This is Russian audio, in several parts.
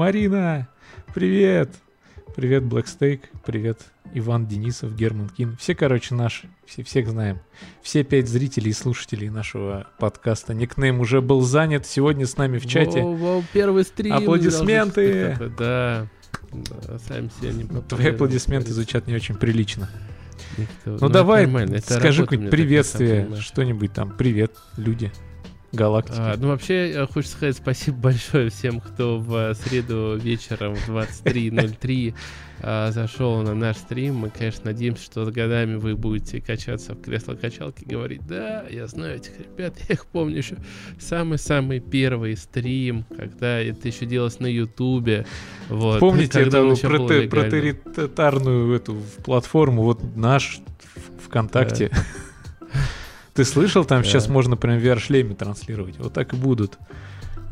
Марина, привет! Привет, Блэкстейк, привет, Иван Денисов, Герман Кин. Все, короче, наши, все, всех знаем. Все пять зрителей и слушателей нашего подкаста. Никнейм уже был занят. Сегодня с нами в чате. Воу, воу, первый стрим. Аплодисменты! Да. да, сами себе не Твои аплодисменты звучат не очень прилично. Никто, ну, ну давай, скажи какое-нибудь приветствие, что-нибудь там. Привет, люди галактики. А, ну, вообще, хочется сказать спасибо большое всем, кто в среду вечером в 23.03 а, зашел на наш стрим. Мы, конечно, надеемся, что с годами вы будете качаться в кресло-качалке и говорить, да, я знаю этих ребят, я их помню еще. Самый-самый первый стрим, когда это еще делалось на Ютубе. Вот, Помните эту проте- протеритарную эту платформу, вот наш ВКонтакте. Да. Ты слышал, там сейчас можно прям в VR-шлеме транслировать. Вот так и будут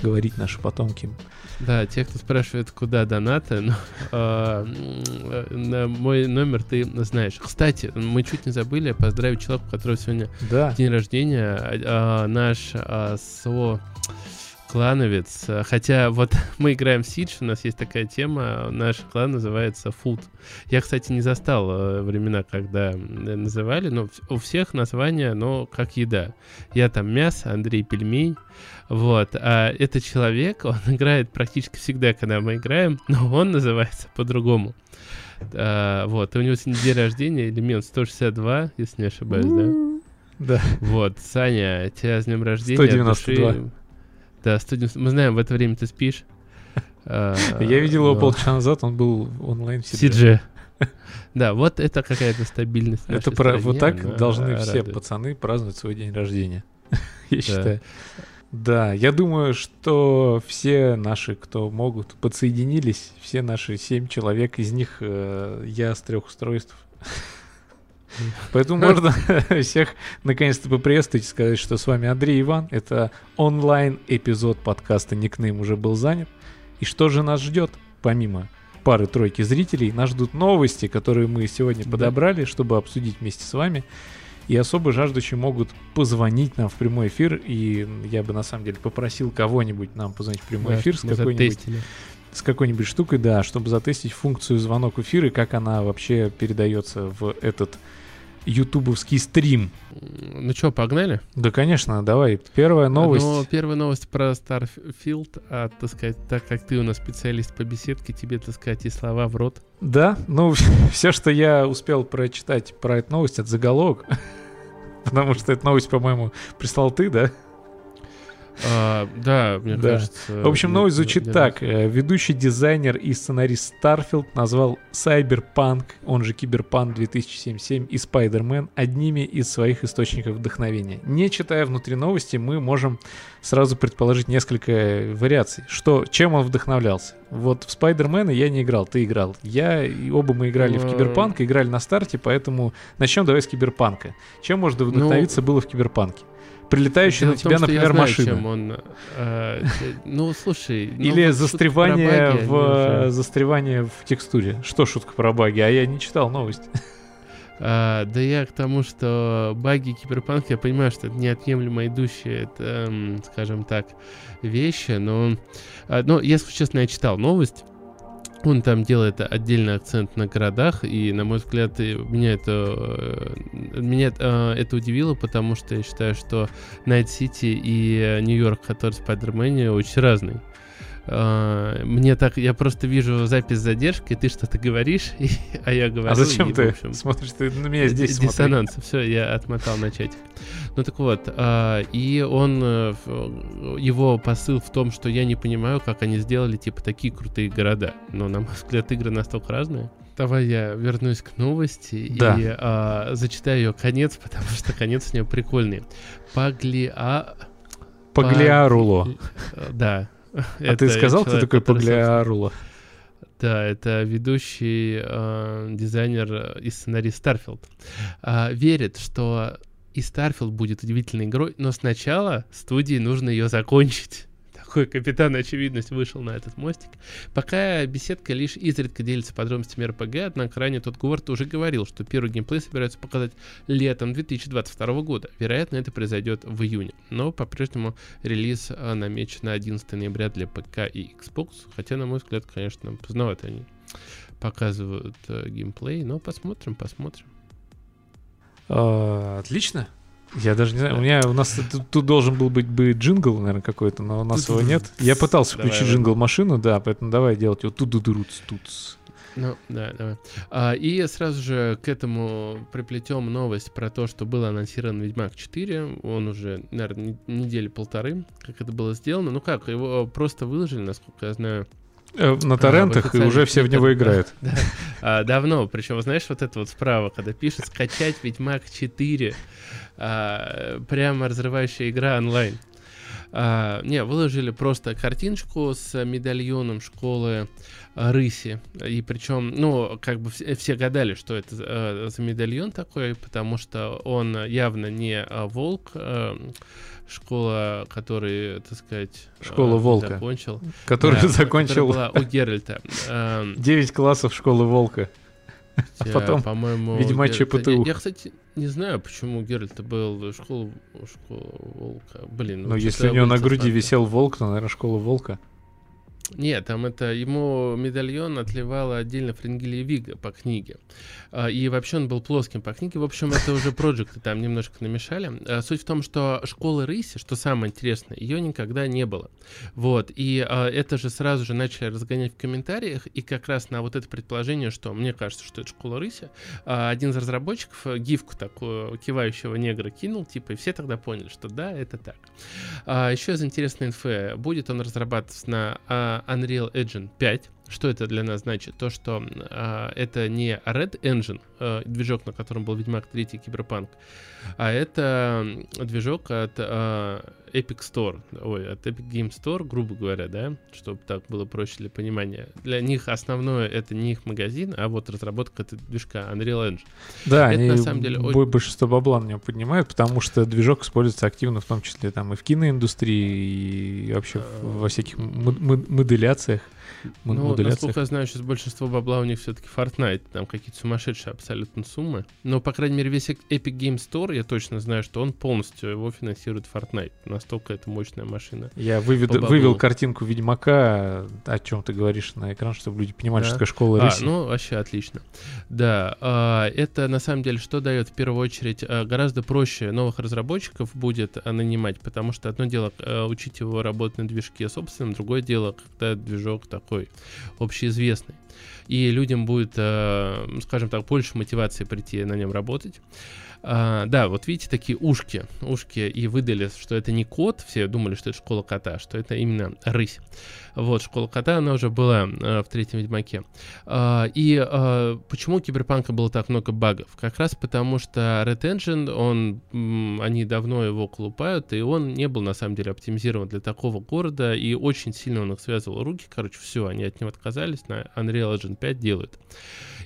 говорить наши потомки. Да, те, кто спрашивает, куда донаты, ну, э, на мой номер ты знаешь. Кстати, мы чуть не забыли поздравить человека, у которого сегодня да. день рождения. Э, наш э, со клановец. Хотя вот мы играем в Сидж, у нас есть такая тема, наш клан называется Food. Я, кстати, не застал э, времена, когда называли, но у всех названия, но как еда. Я там мясо, Андрей пельмень. Вот. А этот человек, он играет практически всегда, когда мы играем, но он называется по-другому. А, вот. И у него сегодня день рождения, элемент 162, если не ошибаюсь, да? Да. Вот, Саня, тебя с днем рождения. 192. Души, да, 190. Мы знаем, в это время ты спишь. Я видел его полчаса назад, он был онлайн в CG. Да, вот это какая-то стабильность. Это про вот так должны все пацаны праздновать свой день рождения. Я считаю. Да, я думаю, что все наши, кто могут, подсоединились, все наши семь человек, из них э, я с трех устройств. Поэтому можно всех наконец-то поприветствовать и сказать, что с вами Андрей Иван. Это онлайн-эпизод подкаста «Никнейм» уже был занят. И что же нас ждет, помимо пары-тройки зрителей? Нас ждут новости, которые мы сегодня подобрали, чтобы обсудить вместе с вами. И особо жаждущие могут позвонить нам в прямой эфир. И я бы на самом деле попросил кого-нибудь нам позвонить в прямой эфир с какой-нибудь с какой-нибудь штукой, да, чтобы затестить функцию звонок в эфир и как она вообще передается в этот ютубовский стрим. Ну что, погнали? Да, конечно, давай. Первая новость. Ну, первая новость про Starfield, а, так сказать, так как ты у нас специалист по беседке, тебе, так сказать, и слова в рот. Да, ну, все, что я успел прочитать про эту новость, это заголовок. Потому что эту новость, по-моему, прислал ты, да? А, да, мне да. кажется. В общем, новость звучит я так. Раз. Э, ведущий дизайнер и сценарист Starfield назвал Cyberpunk, он же Киберпанк 2077 и Spider-Man одними из своих источников вдохновения. Не читая внутри новости, мы можем сразу предположить несколько вариаций. Что, чем он вдохновлялся? Вот в Spider-Man я не играл, ты играл. Я и оба мы играли в Киберпанк, играли на старте, поэтому начнем давай с Киберпанка. Чем можно ну, вдохновиться ну, было в Киберпанке? Прилетающий на тебя, том, например, знаю, машина. Он, э, ну, слушай... Ну, Или застревание, в, застревание в текстуре. Что шутка про баги? А я не читал новость. А, да я к тому, что баги киберпанк, я понимаю, что это неотъемлемо идущие, это, скажем так, вещи, но, а, но если честно, я читал новость, он там делает отдельный акцент на городах, и, на мой взгляд, меня это, э, меня э, это удивило, потому что я считаю, что Night City и Нью-Йорк, который в Спайдермене, очень разные. Uh, мне так, я просто вижу запись задержки, ты что-то говоришь, и, а я говорю. А зачем и, ты общем, смотришь? Ты на меня здесь Диссонанс, все, я отмотал на чатик. Ну так вот, uh, и он, uh, его посыл в том, что я не понимаю, как они сделали, типа, такие крутые города. Но, на мой взгляд, игры настолько разные. Давай я вернусь к новости да. и а, зачитаю ее конец, потому что конец у нее прикольный. Паглиа... Паглиаруло. Да, а ты сказал, кто такой Паглиарула? Да, это ведущий э, дизайнер и сценарист Starfield. Э, верит, что и Starfield будет удивительной игрой, но сначала студии нужно ее закончить. Такой капитан очевидность вышел на этот мостик. Пока беседка лишь изредка делится подробностями РПГ, однако ранее тот Говард уже говорил, что первый геймплей собираются показать летом 2022 года. Вероятно, это произойдет в июне. Но по-прежнему релиз а, намечен на 11 ноября для ПК и Xbox. Хотя, на мой взгляд, конечно, поздновато они показывают э, геймплей. Но посмотрим, посмотрим. А, отлично. Я даже не знаю, у меня у нас тут, тут должен был быть бы джингл, наверное, какой-то, но у нас его нет. Я пытался включить джингл машину, да, поэтому давай делать его тут тут тут ну, да, давай. А, и сразу же к этому приплетем новость про то, что был анонсирован Ведьмак 4. Он уже, наверное, недели полторы, как это было сделано. Ну как, его просто выложили, насколько я знаю, на а, торрентах, а, и уже все в него играют. Да, да. А, давно. Причем, знаешь, вот это вот справа, когда пишет скачать Ведьмак 4, а, прямо разрывающая игра онлайн. А, не, выложили просто картиночку с медальоном школы рыси. И причем, ну, как бы все, все гадали, что это э, за медальон такой, потому что он явно не э, волк, э, школа, который, так сказать, школа э, волка закончил. Который да, закончил. Была у Геральта. Девять классов школы волка. А потом, по-моему, Ведьмачье ПТУ. Я, я, кстати, не знаю, почему Геральт был школа, школа волка. Блин, ну, если у него на груди висел волк, то, наверное, школа волка. Нет, там это ему медальон отливала отдельно Фрингелия Вига по книге. А, и вообще он был плоским по книге. В общем, это уже проекты там немножко намешали. А, суть в том, что школы рыси, что самое интересное, ее никогда не было. Вот. И а, это же сразу же начали разгонять в комментариях. И как раз на вот это предположение, что мне кажется, что это школа рыси, один из разработчиков гифку такую кивающего негра кинул, типа, и все тогда поняли, что да, это так. Еще из интересной инфы. Будет он разрабатываться на Unreal Engine 5. Что это для нас значит? То, что э, это не Red Engine, э, движок, на котором был Ведьмак 3 и Киберпанк, а это движок от э, Epic Store, ой, от Epic Game Store, грубо говоря, да, чтобы так было проще для понимания. Для них основное это не их магазин, а вот разработка этого движка Unreal Engine. Да, это, они на самом деле очень... большинство бабла на него поднимают, потому что движок используется активно, в том числе там и в киноиндустрии, и вообще во всяких моделяциях. Ну, насколько я знаю, сейчас большинство бабла у них все-таки Fortnite, там какие-то сумасшедшие абсолютно суммы. Но, по крайней мере, весь Epic Game Store, я точно знаю, что он полностью его финансирует Fortnite. Настолько это мощная машина. Я вывед, вывел картинку Ведьмака, о чем ты говоришь на экран, чтобы люди понимали, да. что такое школа а, ну, вообще отлично. Да, а, это на самом деле что дает в первую очередь а, гораздо проще новых разработчиков будет а, нанимать, потому что одно дело учить его работать на движке собственном, другое дело, когда движок такой общеизвестный. И людям будет, э, скажем так, больше мотивации прийти на нем работать. А, да, вот видите, такие ушки, ушки, и выдали, что это не кот, все думали, что это школа кота, что это именно рысь. Вот, школа кота, она уже была а, в третьем Ведьмаке. А, и а, почему у Киберпанка было так много багов? Как раз потому, что Red Engine, он, м, они давно его колупают, и он не был, на самом деле, оптимизирован для такого города, и очень сильно он их связывал руки, короче, все, они от него отказались, на Unreal Engine 5 делают.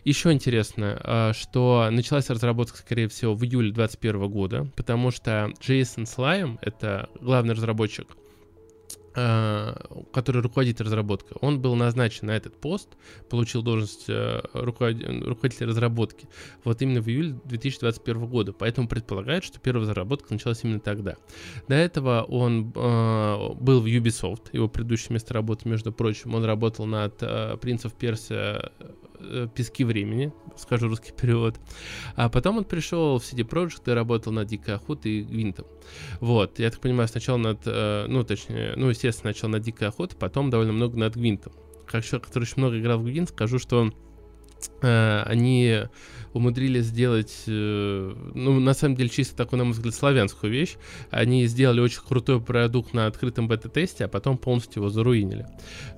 Еще интересно, а, что началась разработка, скорее всего, в июле 2021 года, потому что Джейсон Слайм, это главный разработчик а, который руководит разработкой, он был назначен на этот пост, получил должность э, руководителя разработки вот именно в июле 2021 года. Поэтому предполагают, что первая разработка началась именно тогда. До этого он э, был в Ubisoft, его предыдущее место работы, между прочим, он работал над э, Prince of Persia Э, пески времени, скажу русский перевод. А потом он пришел в CD Projekt и работал над Дикой охотой и Гвинтом. Вот, я так понимаю, сначала над, э, ну, точнее, ну, естественно, сначала над Дикой охотой, потом довольно много над Гвинтом. Как человек, который очень много играл в Гвинт, скажу, что э, они умудрились сделать, э, ну, на самом деле, чисто такую, на мой взгляд, славянскую вещь. Они сделали очень крутой продукт на открытом бета-тесте, а потом полностью его заруинили.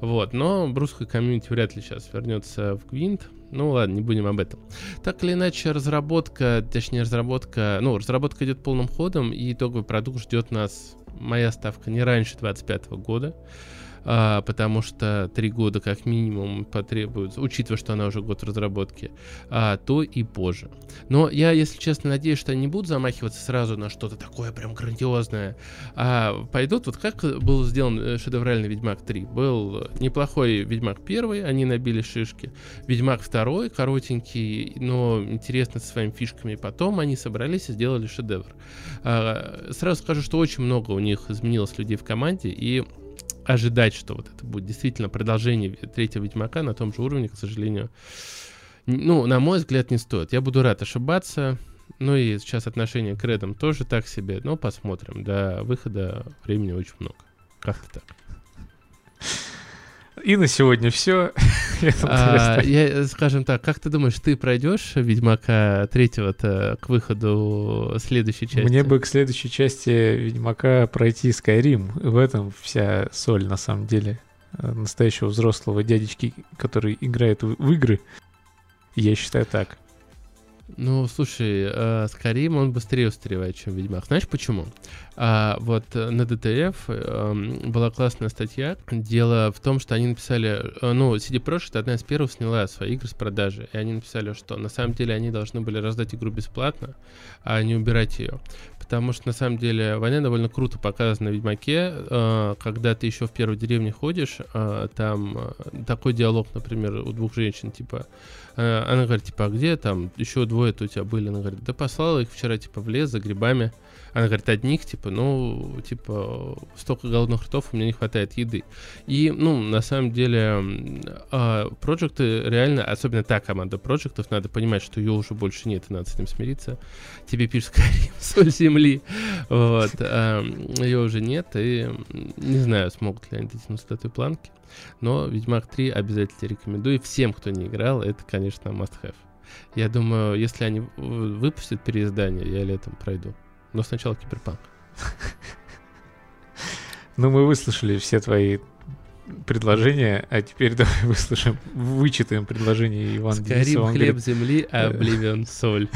Вот, но русская комьюнити вряд ли сейчас вернется в Гвинт. Ну ладно, не будем об этом. Так или иначе, разработка, точнее разработка, ну, разработка идет полным ходом, и итоговый продукт ждет нас, моя ставка, не раньше 25 года. А, потому что три года как минимум потребуется, учитывая, что она уже год разработки, а, то и позже. Но я, если честно, надеюсь, что они не будут замахиваться сразу на что-то такое прям грандиозное, а пойдут, вот как был сделан э, шедевральный Ведьмак 3. Был неплохой Ведьмак 1, они набили шишки. Ведьмак 2, коротенький, но интересно со своими фишками. Потом они собрались и сделали шедевр. А, сразу скажу, что очень много у них изменилось людей в команде, и ожидать, что вот это будет действительно продолжение третьего Ведьмака на том же уровне, к сожалению, ну, на мой взгляд, не стоит. Я буду рад ошибаться. Ну и сейчас отношение к Редам тоже так себе. Но посмотрим. До выхода времени очень много. Как-то так. И на сегодня все. а, я, скажем так, как ты думаешь, ты пройдешь Ведьмака третьего-то к выходу следующей части? Мне бы к следующей части Ведьмака пройти Skyrim. В этом вся соль, на самом деле. Настоящего взрослого дядечки, который играет в игры. Я считаю так. Ну, слушай, э, Skyrim, он быстрее устаревает, чем Ведьмак. Знаешь почему? А, вот э, на DTF э, была классная статья. Дело в том, что они написали... Э, ну, CD Projekt одна из первых сняла свои игры с продажи. И они написали, что на самом деле они должны были раздать игру бесплатно, а не убирать ее. Потому что на самом деле война довольно круто показана в Ведьмаке. Э, когда ты еще в первой деревне ходишь, э, там э, такой диалог, например, у двух женщин, типа... Э, она говорит, типа, а где там еще двое-то у тебя были? Она говорит, да послала их вчера, типа, в лес за грибами. Она говорит, одних, типа, ну, типа, столько голодных ртов, у меня не хватает еды. И, ну, на самом деле, а, проекты реально, особенно та команда проектов, надо понимать, что ее уже больше нет, и надо с этим смириться. Тебе пишут, Карим, соль земли. Вот. А, ее уже нет, и не знаю, смогут ли они дотянуться до этой планки. Но Ведьмак 3 обязательно рекомендую. Всем, кто не играл, это, конечно, must-have. Я думаю, если они выпустят переиздание, я летом пройду. Но сначала киберпанк. Ну, мы выслушали все твои предложения, а теперь давай выслушаем, вычитаем предложение Ивана Скорим хлеб земли, а обливион соль.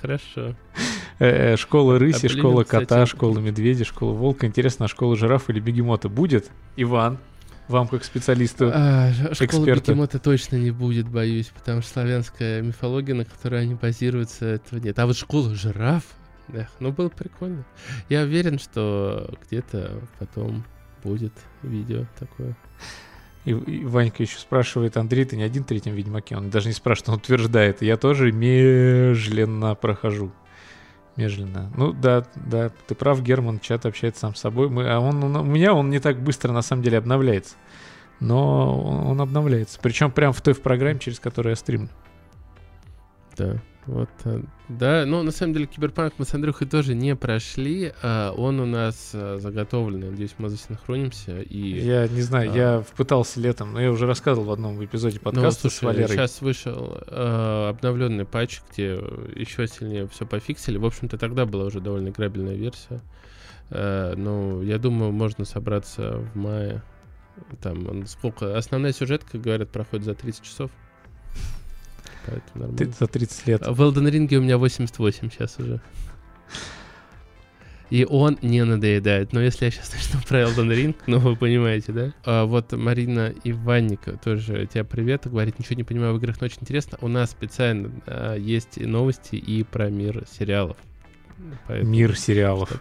Хорошо. Э, э, школа рыси, школа кота, школа медведя, школа волка. Интересно, а школа жирафа или бегемота будет? Иван, вам как специалисту, а. Школа бегемота точно не будет, боюсь, потому что славянская мифология, на которой они базируются, этого нет. А вот школа жираф, да, ну было прикольно. Я уверен, что где-то потом будет видео такое. И, и Ванька еще спрашивает, Андрей, ты не один в третьем Ведьмаке? Он даже не спрашивает, он утверждает. Я тоже медленно прохожу. Медленно. Ну да, да, ты прав, Герман, чат общается сам с собой. Мы, а он, он, у меня он не так быстро на самом деле обновляется. Но он, он обновляется. Причем прям в той в программе, через которую я стримлю. Да. Вот, э, да, ну, на самом деле, Киберпанк мы с Андрюхой тоже не прошли, а он у нас а, заготовлен, надеюсь, мы засинхронимся, и... Я не знаю, а... я пытался летом, но я уже рассказывал в одном эпизоде ну, подкаста ну, слушай, с Валерой. сейчас вышел а, обновленный патч, где еще сильнее все пофиксили, в общем-то, тогда была уже довольно играбельная версия, а, ну, я думаю, можно собраться в мае, там, сколько, основная сюжетка, говорят, проходит за 30 часов, Поэтому нормально. Ты за 30 лет. В Elden Ring у меня 88 сейчас уже. И он не надоедает. Но если я сейчас начну про Elden Ring, ну вы понимаете, да? А вот Марина Иванника тоже тебя привет. Говорит, ничего не понимаю в играх, но очень интересно. У нас специально а, есть и новости и про мир сериалов. Поэтому, мир сериалов.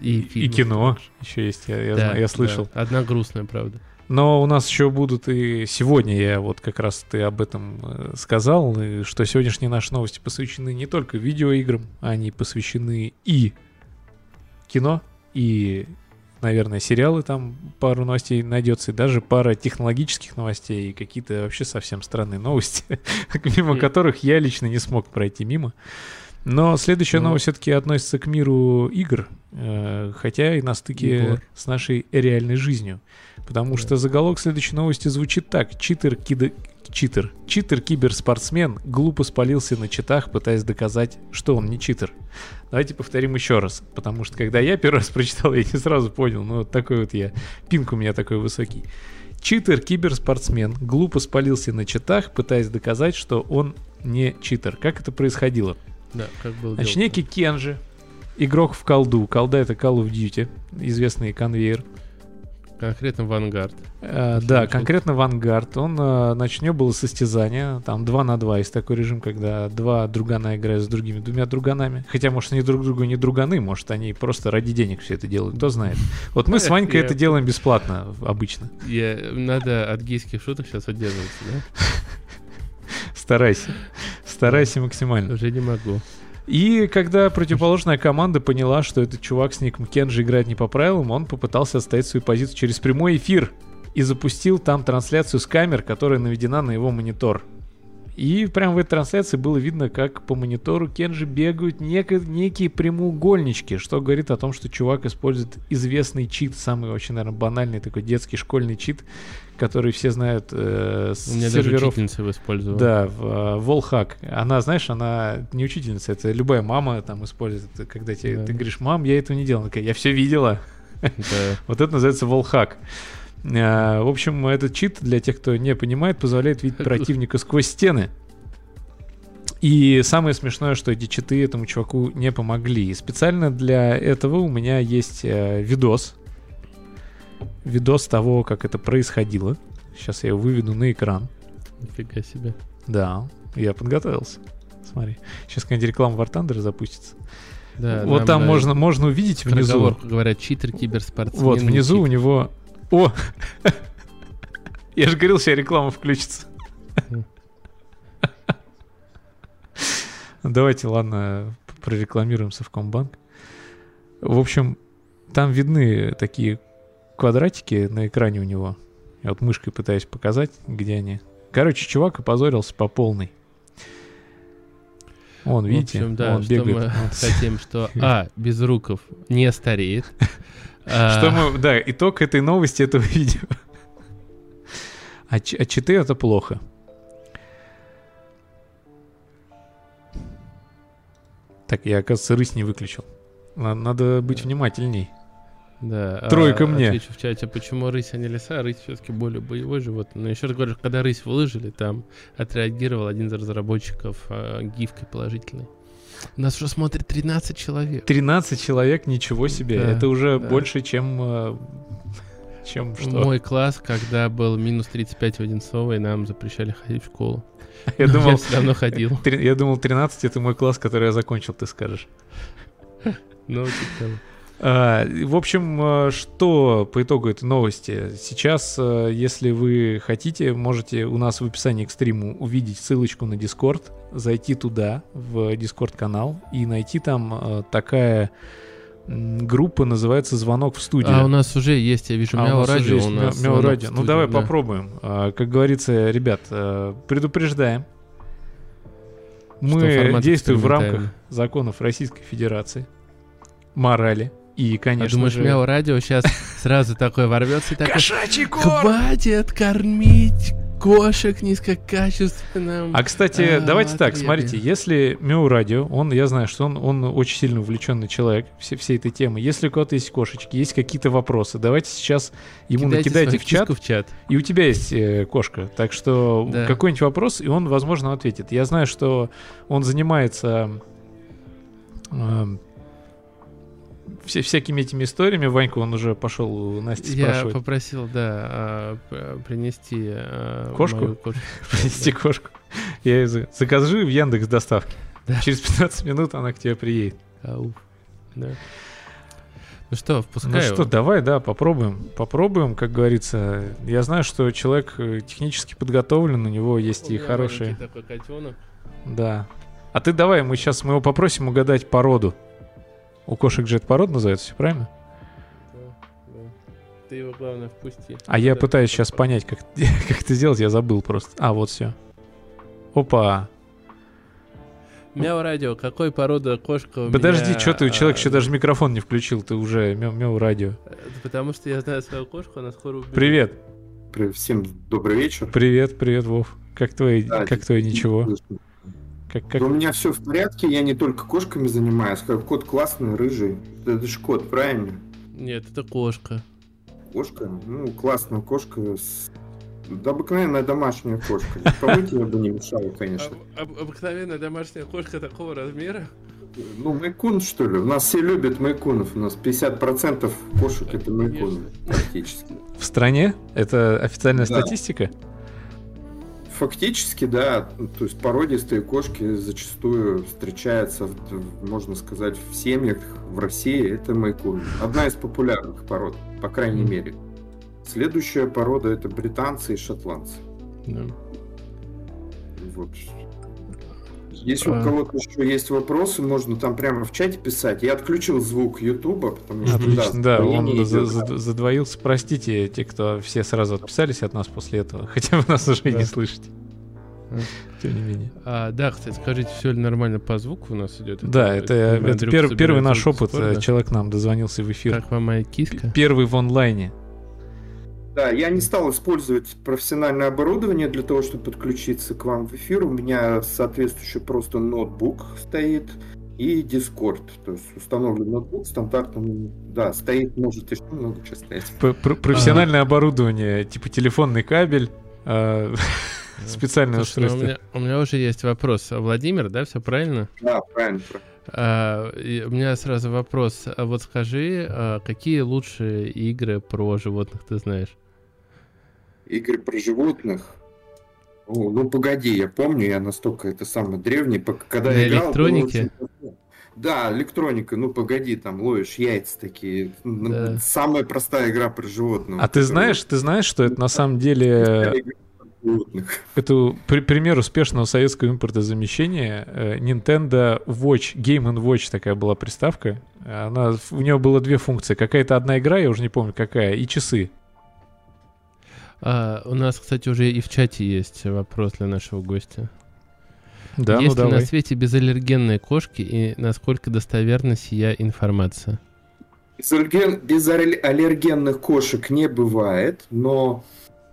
И, и, и кино еще есть, я, я, да, знаю, я слышал. Да. Одна грустная, правда. Но у нас еще будут и сегодня, я вот как раз ты об этом э, сказал, что сегодняшние наши новости посвящены не только видеоиграм, они посвящены и кино, и, наверное, сериалы, там пару новостей найдется, и даже пара технологических новостей, и какие-то вообще совсем странные новости, мимо которых я лично не смог пройти мимо. Но следующая ну, новость все-таки относится к миру игр, э, хотя и на стыке Егор. с нашей реальной жизнью. Потому что заголовок следующей новости звучит так. Читер, кида... читер. Читер киберспортсмен глупо спалился на читах, пытаясь доказать, что он не читер. Давайте повторим еще раз. Потому что когда я первый раз прочитал, я не сразу понял. Ну, вот такой вот я. Пинк у меня такой высокий. Читер киберспортсмен глупо спалился на читах, пытаясь доказать, что он не читер. Как это происходило? Да, как был Значит, некий Кенжи, игрок в колду. Колда это Call of Duty, известный конвейер. Конкретно Вангард. Э, да, конкретно Вангард. Он, э, значит, у него было состязание, там 2 на 2 есть такой режим, когда два другана играют с другими двумя друганами. Хотя, может, они друг другу не друганы, может, они просто ради денег все это делают, кто знает. Вот мы с Ванькой это делаем бесплатно обычно. Надо от гейских шуток сейчас удерживаться, да? Старайся. Старайся максимально. Уже не могу. И когда противоположная команда поняла, что этот чувак с ником Кенджи играет не по правилам, он попытался отстоять свою позицию через прямой эфир и запустил там трансляцию с камер, которая наведена на его монитор. И прямо в этой трансляции было видно, как по монитору Кенджи бегают нек- некие прямоугольнички, что говорит о том, что чувак использует известный чит, самый очень, наверное, банальный такой детский школьный чит, который все знают э, с У меня серверов. даже использовала. Да, в, Волхак. Она, знаешь, она не учительница, это любая мама там использует. Когда тебе, да. ты говоришь, мам, я этого не делал. Она такая, я все видела. Вот это называется Волхак. А, в общем, этот чит, для тех, кто не понимает, позволяет видеть противника сквозь стены. И самое смешное, что эти читы этому чуваку не помогли. И специально для этого у меня есть э, видос. Видос того, как это происходило. Сейчас я его выведу на экран. Нифига себе. Да, я подготовился. Смотри. Сейчас какая-нибудь реклама War Thunder запустится. Да, вот там можно, можно увидеть внизу. Говорят, читер, киберспортсмен. Вот, внизу у него о! Я же говорил, сейчас реклама включится. Давайте, ладно, прорекламируем Совкомбанк. В общем, там видны такие квадратики на экране у него. Я вот мышкой пытаюсь показать, где они. Короче, чувак опозорился по полной. Он, видите, в общем, да, он что бегает. Мы хотим, что А. Безруков не стареет. Что мы, да, итог этой новости этого видео. А, а читы это плохо. Так, я, оказывается, рысь не выключил. Надо быть внимательней. Да. Тройка а, мне. Отвечу в чате, почему рысь, а не лиса. Рысь все-таки более боевой животное. Но еще раз говорю, когда рысь выложили, там отреагировал один из разработчиков а, гифкой положительной. Нас уже смотрит 13 человек. 13 человек, ничего себе. Да, Это уже да. больше, чем... Э, чем что? Мой класс, когда был минус 35 в Одинцово, и нам запрещали ходить в школу. Я думал, я все равно ходил. Я думал, 13 это мой класс, который я закончил, ты скажешь. Ну, типа а, в общем, э, что по итогу этой новости? Сейчас, э, если вы хотите, можете у нас в описании к стриму увидеть ссылочку на Discord, зайти туда, в Discord канал, и найти там э, такая группа называется «Звонок в студию». А у нас уже есть, я вижу, а Мяу Радио. У нас Мяу Радио. Ну давай да. попробуем. А, как говорится, ребят, предупреждаем. Мы действуем в рамках законов Российской Федерации, морали, и, конечно а думаешь, же... Мяу Радио сейчас сразу такой ворвется и такой... Кошачий корм! Хватит кормить кошек низкокачественным. А, кстати, а, давайте так, смотрите, если Мяу Радио, он, я знаю, что он, он очень сильно увлеченный человек все, всей этой темы. Если у кого-то есть кошечки, есть какие-то вопросы, давайте сейчас ему Кидайте накидайте в чат, в чат. И у тебя есть э, кошка, так что да. какой-нибудь вопрос, и он, возможно, ответит. Я знаю, что он занимается... Э, все, всякими этими историями. Ваньку он уже пошел у Насти Я спрашивать. попросил, да, а, принести а, кошку. принести кошку. Я ее закажи в Яндекс доставки. Да. Через 15 минут она к тебе приедет. Ау. Да. Ну что, впускай Ну что, давай, да, попробуем. Попробуем, как говорится. Я знаю, что человек э, технически подготовлен, у него есть у и хорошие... такой котенок. Да. А ты давай, мы сейчас мы его попросим угадать породу. У кошек же это порода называется, все правильно? Да, да. Ты его, главное, впусти. А я пытаюсь сейчас понять, как, как это сделать, я забыл просто. А, вот все. Опа. Мяу радио, какой порода кошка у Подожди, меня... что ты, человек еще даже микрофон не включил, ты уже мяу, мяу радио. Потому что я знаю свою кошку, она скоро убежит. Привет. Всем добрый вечер. Привет, привет, Вов. Как твои, да, как твои ничего? Как, как... Да у меня все в порядке, я не только кошками занимаюсь, как кот классный, рыжий. Это же кот, правильно? Нет, это кошка. Кошка? Ну, классная кошка с да, обыкновенная домашняя кошка. Помыть ее бы не мешало, конечно. Об, обыкновенная домашняя кошка такого размера? Ну, майкун, что ли? У нас все любят майкунов. У нас 50% кошек это майкуны, практически. В стране? Это официальная да. статистика? Фактически, да. То есть породистые кошки зачастую встречаются, можно сказать, в семьях в России. Это майкун. Одна из популярных пород, по крайней мере. Следующая порода это британцы и шотландцы. Да. Вот. Если у а. кого-то еще есть вопросы, можно там прямо в чате писать. Я отключил звук Ютуба, потому что Отлично, да, да он за, за, задвоился. Простите, те, кто все сразу отписались от нас после этого, хотя вы нас уже да. и не слышите. Тем не менее. А, да, кстати, скажите, все ли нормально по звуку у нас идет? Да, это, это, это пер, первый наш опыт. Спор, да? Человек нам дозвонился в эфир. Как вам моя киска? Первый в онлайне. Да, я не стал использовать профессиональное оборудование для того, чтобы подключиться к вам в эфир. У меня соответствующий просто ноутбук стоит и Discord. То есть установлен ноутбук стандартным, да, стоит, может еще много чего стоять. Профессиональное оборудование, типа телефонный кабель, а, специальное устройство. У меня, у меня уже есть вопрос. Владимир, да, все правильно? Да, правильно. А, у меня сразу вопрос. А вот скажи, а, какие лучшие игры про животных ты знаешь? Игры про животных. О, ну погоди, я помню, я настолько это самое древний, когда На я играл. Электроники? Очень... Да, электроника, ну погоди, там ловишь яйца такие. Да. Самая простая игра про животных. А ты знаешь, ты знаешь, что это на самом деле это пример успешного советского импортозамещения. Э, Nintendo Watch, Game Watch такая была приставка. Она, у нее было две функции. Какая-то одна игра, я уже не помню какая, и часы. А, у нас, кстати, уже и в чате есть вопрос для нашего гостя. Да, есть ну ли давай. на свете безаллергенные кошки и насколько достоверна сия информация? Безаллерген... Безаллергенных кошек не бывает, но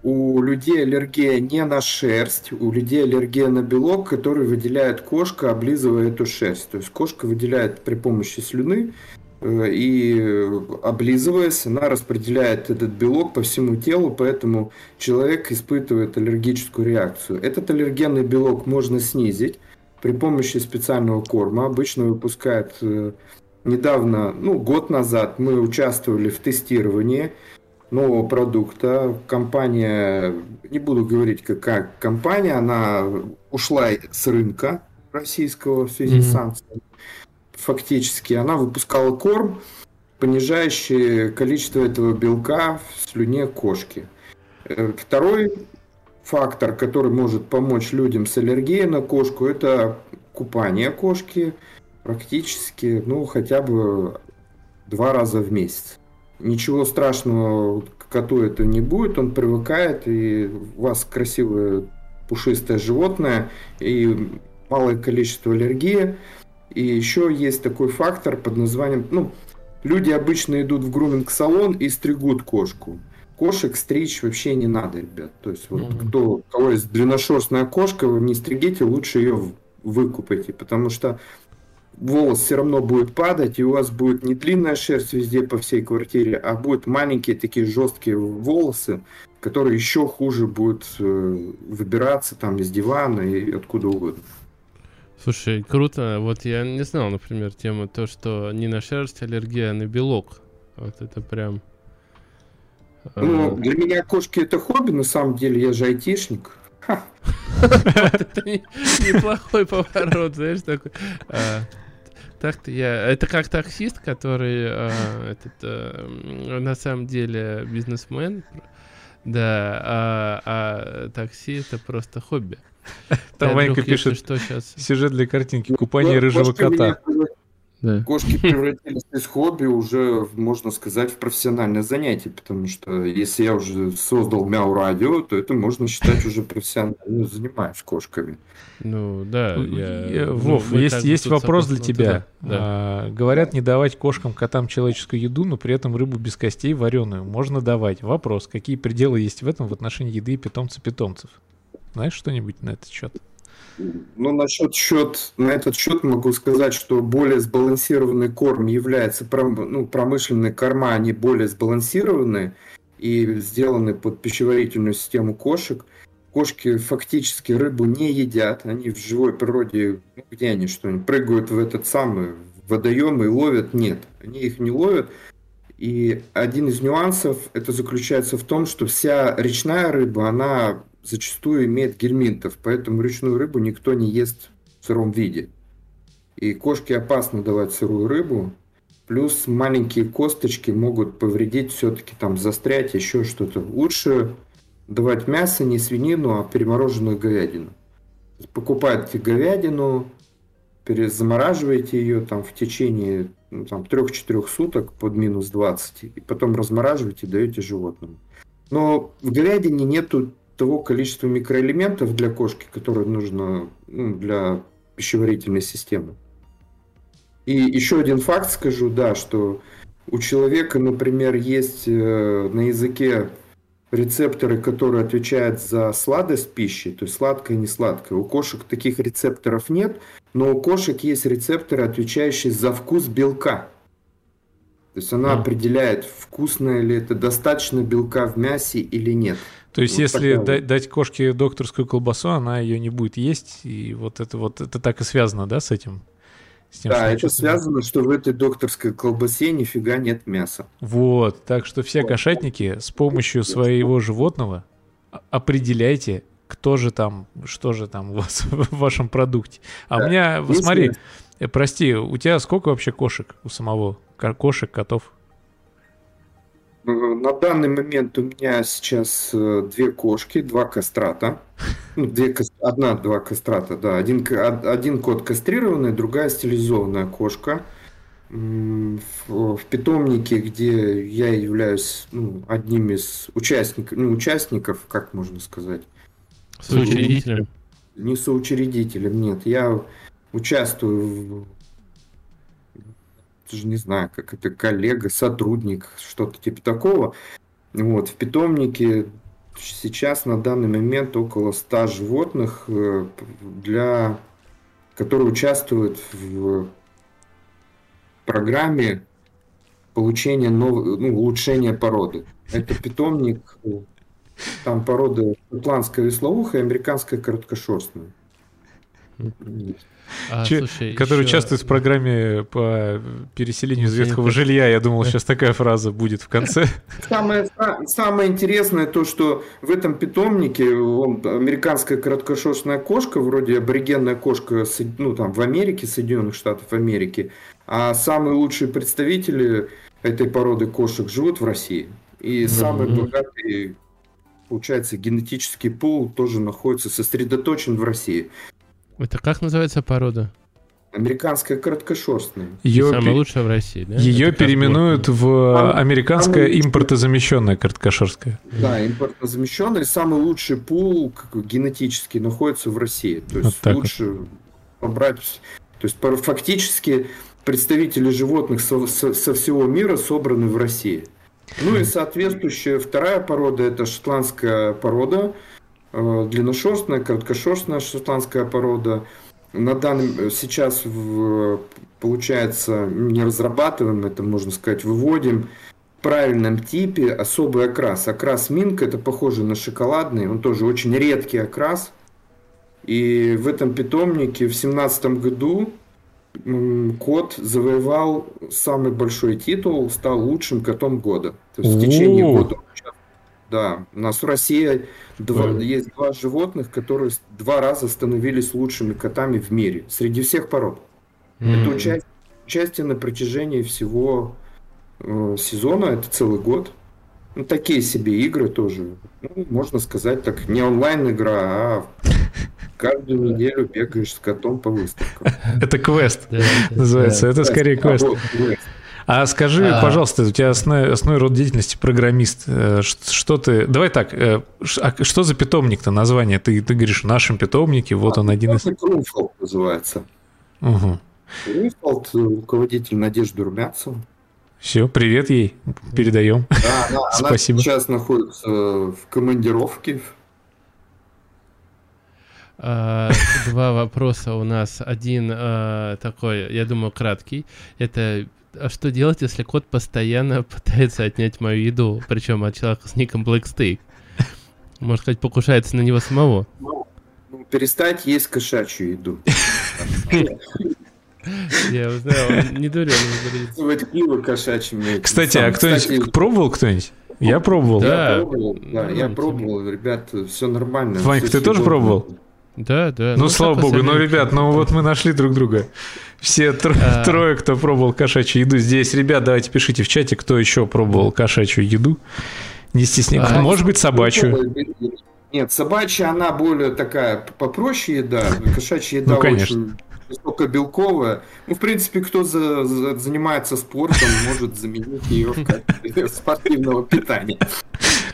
у людей аллергия не на шерсть, у людей аллергия на белок, который выделяет кошка, облизывая эту шерсть. То есть кошка выделяет при помощи слюны и облизываясь, она распределяет этот белок по всему телу, поэтому человек испытывает аллергическую реакцию. Этот аллергенный белок можно снизить при помощи специального корма. Обычно выпускают э, недавно, ну, год назад мы участвовали в тестировании нового продукта. Компания, не буду говорить, какая компания, она ушла с рынка российского в связи mm-hmm. с санкциями фактически, она выпускала корм, понижающий количество этого белка в слюне кошки. Э, второй фактор, который может помочь людям с аллергией на кошку, это купание кошки практически, ну, хотя бы два раза в месяц. Ничего страшного коту это не будет, он привыкает, и у вас красивое пушистое животное, и малое количество аллергии – и еще есть такой фактор под названием, ну, люди обычно идут в груминг-салон и стригут кошку. Кошек стричь вообще не надо, ребят. То есть, вот mm-hmm. кто, у кого есть длинношерстная кошка, вы не стригите, лучше ее выкупайте, потому что волос все равно будет падать, и у вас будет не длинная шерсть везде по всей квартире, а будут маленькие такие жесткие волосы, которые еще хуже будут э, выбираться там из дивана и откуда угодно. Слушай, круто. Вот я не знал, например, тему то, что не на шерсть аллергия, а на белок. Вот это прям... Э, ну, для меня кошки это хобби, на самом деле, я же айтишник. Это неплохой поворот, знаешь, такой. А, так-то я... Это как таксист, который а, этот, э, на самом деле бизнесмен, да, а, а такси это просто хобби. Там Ванька пишет что сейчас... сюжет для картинки «Купание рыжего кота». Да. Кошки превратились из хобби уже, можно сказать, в профессиональное занятие, потому что если я уже создал Мяу Радио, то это можно считать уже профессионально занимаюсь кошками. Ну да, ну, я... Ну, Вов, ну, есть, есть вопрос для тебя. Да. А, говорят, не давать кошкам, котам человеческую еду, но при этом рыбу без костей вареную можно давать. Вопрос, какие пределы есть в этом в отношении еды питомца-питомцев? Знаешь что-нибудь на этот счет? Ну, насчет счет, на этот счет могу сказать, что более сбалансированный корм является, ну, промышленные корма, они более сбалансированные и сделаны под пищеварительную систему кошек. Кошки фактически рыбу не едят, они в живой природе, ну, где они, что они прыгают в этот самый водоем и ловят? Нет, они их не ловят. И один из нюансов это заключается в том, что вся речная рыба, она зачастую имеет гельминтов, поэтому речную рыбу никто не ест в сыром виде. И кошке опасно давать сырую рыбу, плюс маленькие косточки могут повредить, все-таки там застрять, еще что-то. Лучше давать мясо, не свинину, а перемороженную говядину. Покупаете говядину, замораживаете ее там в течение ну, там, 3-4 суток под минус 20, и потом размораживаете и даете животному. Но в говядине нету того количества микроэлементов для кошки, которые нужно ну, для пищеварительной системы. И еще один факт скажу, да, что у человека, например, есть э, на языке рецепторы, которые отвечают за сладость пищи, то есть сладкое и не сладкое. У кошек таких рецепторов нет, но у кошек есть рецепторы, отвечающие за вкус белка. То есть она определяет, вкусно ли это, достаточно белка в мясе или нет. То есть, вот если такая... дать кошке докторскую колбасу, она ее не будет есть, и вот это вот это так и связано, да, с этим? С тем, да, это чувствую. связано, что в этой докторской колбасе нифига нет мяса. Вот, так что все кошатники с помощью своего животного определяйте, кто же там, что же там у вас в вашем продукте. А да. у меня, Если... смотри, э, прости, у тебя сколько вообще кошек у самого? Кошек, котов? На данный момент у меня сейчас э, две кошки, два кастрата. Ну, две, одна, два кастрата, да. Один, один кот кастрированный, другая стилизованная кошка. В, в питомнике, где я являюсь ну, одним из участников, ну, участников, как можно сказать? Соучредителем? Не соучредителем, нет. Я участвую в даже не знаю, как это коллега, сотрудник, что-то типа такого. Вот, в питомнике сейчас на данный момент около 100 животных, э, для, которые участвуют в программе получения нового, ну, улучшения породы. Это питомник, там порода шотландская веслоуха и американская короткошерстная. А, Че, слушай, который еще... участвует в программе по переселению из ветхого жилья. Я думал, сейчас такая фраза будет в конце. Самое, самое интересное то, что в этом питомнике он, американская короткошерстная кошка, вроде аборигенная кошка ну, там, в Америке, Соединенных Штатов Америки, а самые лучшие представители этой породы кошек живут в России. И самый богатый, получается, генетический пул тоже находится сосредоточен в России. Это как называется порода? Американская короткошерстная. Ее Самая лучшая в России, да? Ее Это переименуют в американская импортозамещенная короткошерстная. Да, импортозамещенная. Самый лучший пул генетически находится в России. То есть вот лучше вот. побрать... То есть фактически представители животных со, со, со всего мира собраны в России. Ну и соответствующая вторая порода это шотландская порода, Э, длинношерстная, короткошерстная шотландская порода. На данный сейчас в, получается не разрабатываем, это можно сказать, выводим в правильном типе особый окрас. Окрас минка это похоже на шоколадный, он тоже очень редкий окрас. И в этом питомнике в семнадцатом году кот завоевал самый большой титул, стал лучшим котом года. То есть в течение года да, у нас в России два, mm. есть два животных, которые два раза становились лучшими котами в мире среди всех пород. Mm. Это участие, участие на протяжении всего э, сезона, это целый год. Ну, такие себе игры тоже. Ну, можно сказать так, не онлайн-игра, а каждую неделю бегаешь с котом по выставкам. Это квест называется. Это скорее квест. А скажи, а... пожалуйста, у тебя основной, основной род деятельности программист. Э, что ты... Давай так, э, а что за питомник-то название? Ты, ты говоришь, в нашем питомнике, вот а, он один из... Крумфолд называется. Угу. Крумфолд, руководитель Надежды Румянцева. Все, привет ей, передаем. Да, она, Спасибо. она сейчас находится в командировке. Uh, два вопроса у нас. Один такой, я думаю, краткий. Это а что делать, если кот постоянно пытается отнять мою еду, причем от человека с ником Black Steak? Может сказать, покушается на него самого. Ну, перестать есть кошачью еду. Я узнал, не дурен. пиво кошачьим. Кстати, а кто-нибудь пробовал кто-нибудь? Я пробовал. Да, я пробовал, пробовал, ребят, все нормально. Ванька, ты тоже пробовал? Да, да. Ну, ну слава богу, ну, ребят, ну вот мы нашли друг друга. Все тро- а... трое, кто пробовал кошачью еду здесь. Ребят, давайте пишите в чате, кто еще пробовал кошачью еду. Не стесняйтесь. А, Может быть, собачью. Нет, собачья, она более такая попроще еда. Кошачья еда ну, очень высокобелковая. Ну, в принципе, кто за, за, занимается спортом, может заменить ее в качестве спортивного питания.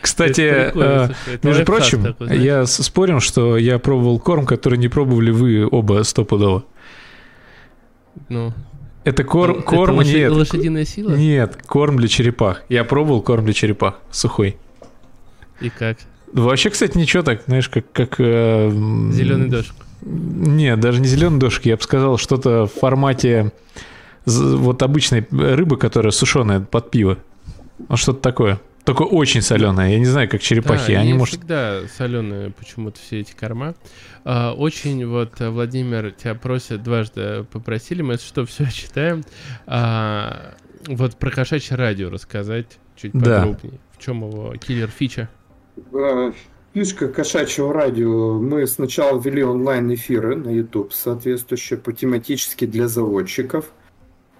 Кстати, э, между прочим, я спорим, что я пробовал корм, который не пробовали вы оба стопудово. Ну, это корм, это корм лошадь, нет. лошадиная сила? Нет, корм для черепах. Я пробовал корм для черепах, сухой. И как? Вообще, кстати, ничего так, знаешь, как... как э, Зеленый дождь. Нет, даже не зеленый дождь, я бы сказал, что-то в формате вот обычной рыбы, которая сушеная под пиво. Ну, что-то такое. Только очень соленая. Я не знаю, как черепахи. Да, они, может... всегда соленые почему-то все эти корма. А, очень вот, Владимир, тебя просят, дважды попросили, мы что, все читаем. А, вот про кошачье радио рассказать чуть подробнее. Да. В чем его киллер-фича? Фишка кошачьего радио. Мы сначала ввели онлайн-эфиры на YouTube, соответствующие по тематически для заводчиков.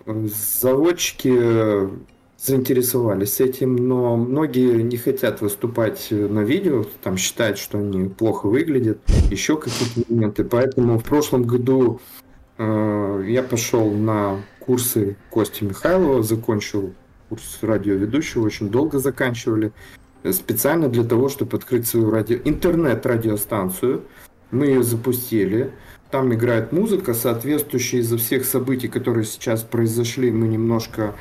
Заводчики заинтересовались этим, но многие не хотят выступать на видео, там считают, что они плохо выглядят, еще какие-то моменты. Поэтому в прошлом году э, я пошел на курсы Кости Михайлова, закончил курс радиоведущего, очень долго заканчивали, специально для того, чтобы открыть свою радио... интернет-радиостанцию. Мы ее запустили. Там играет музыка, соответствующая из-за всех событий, которые сейчас произошли, мы немножко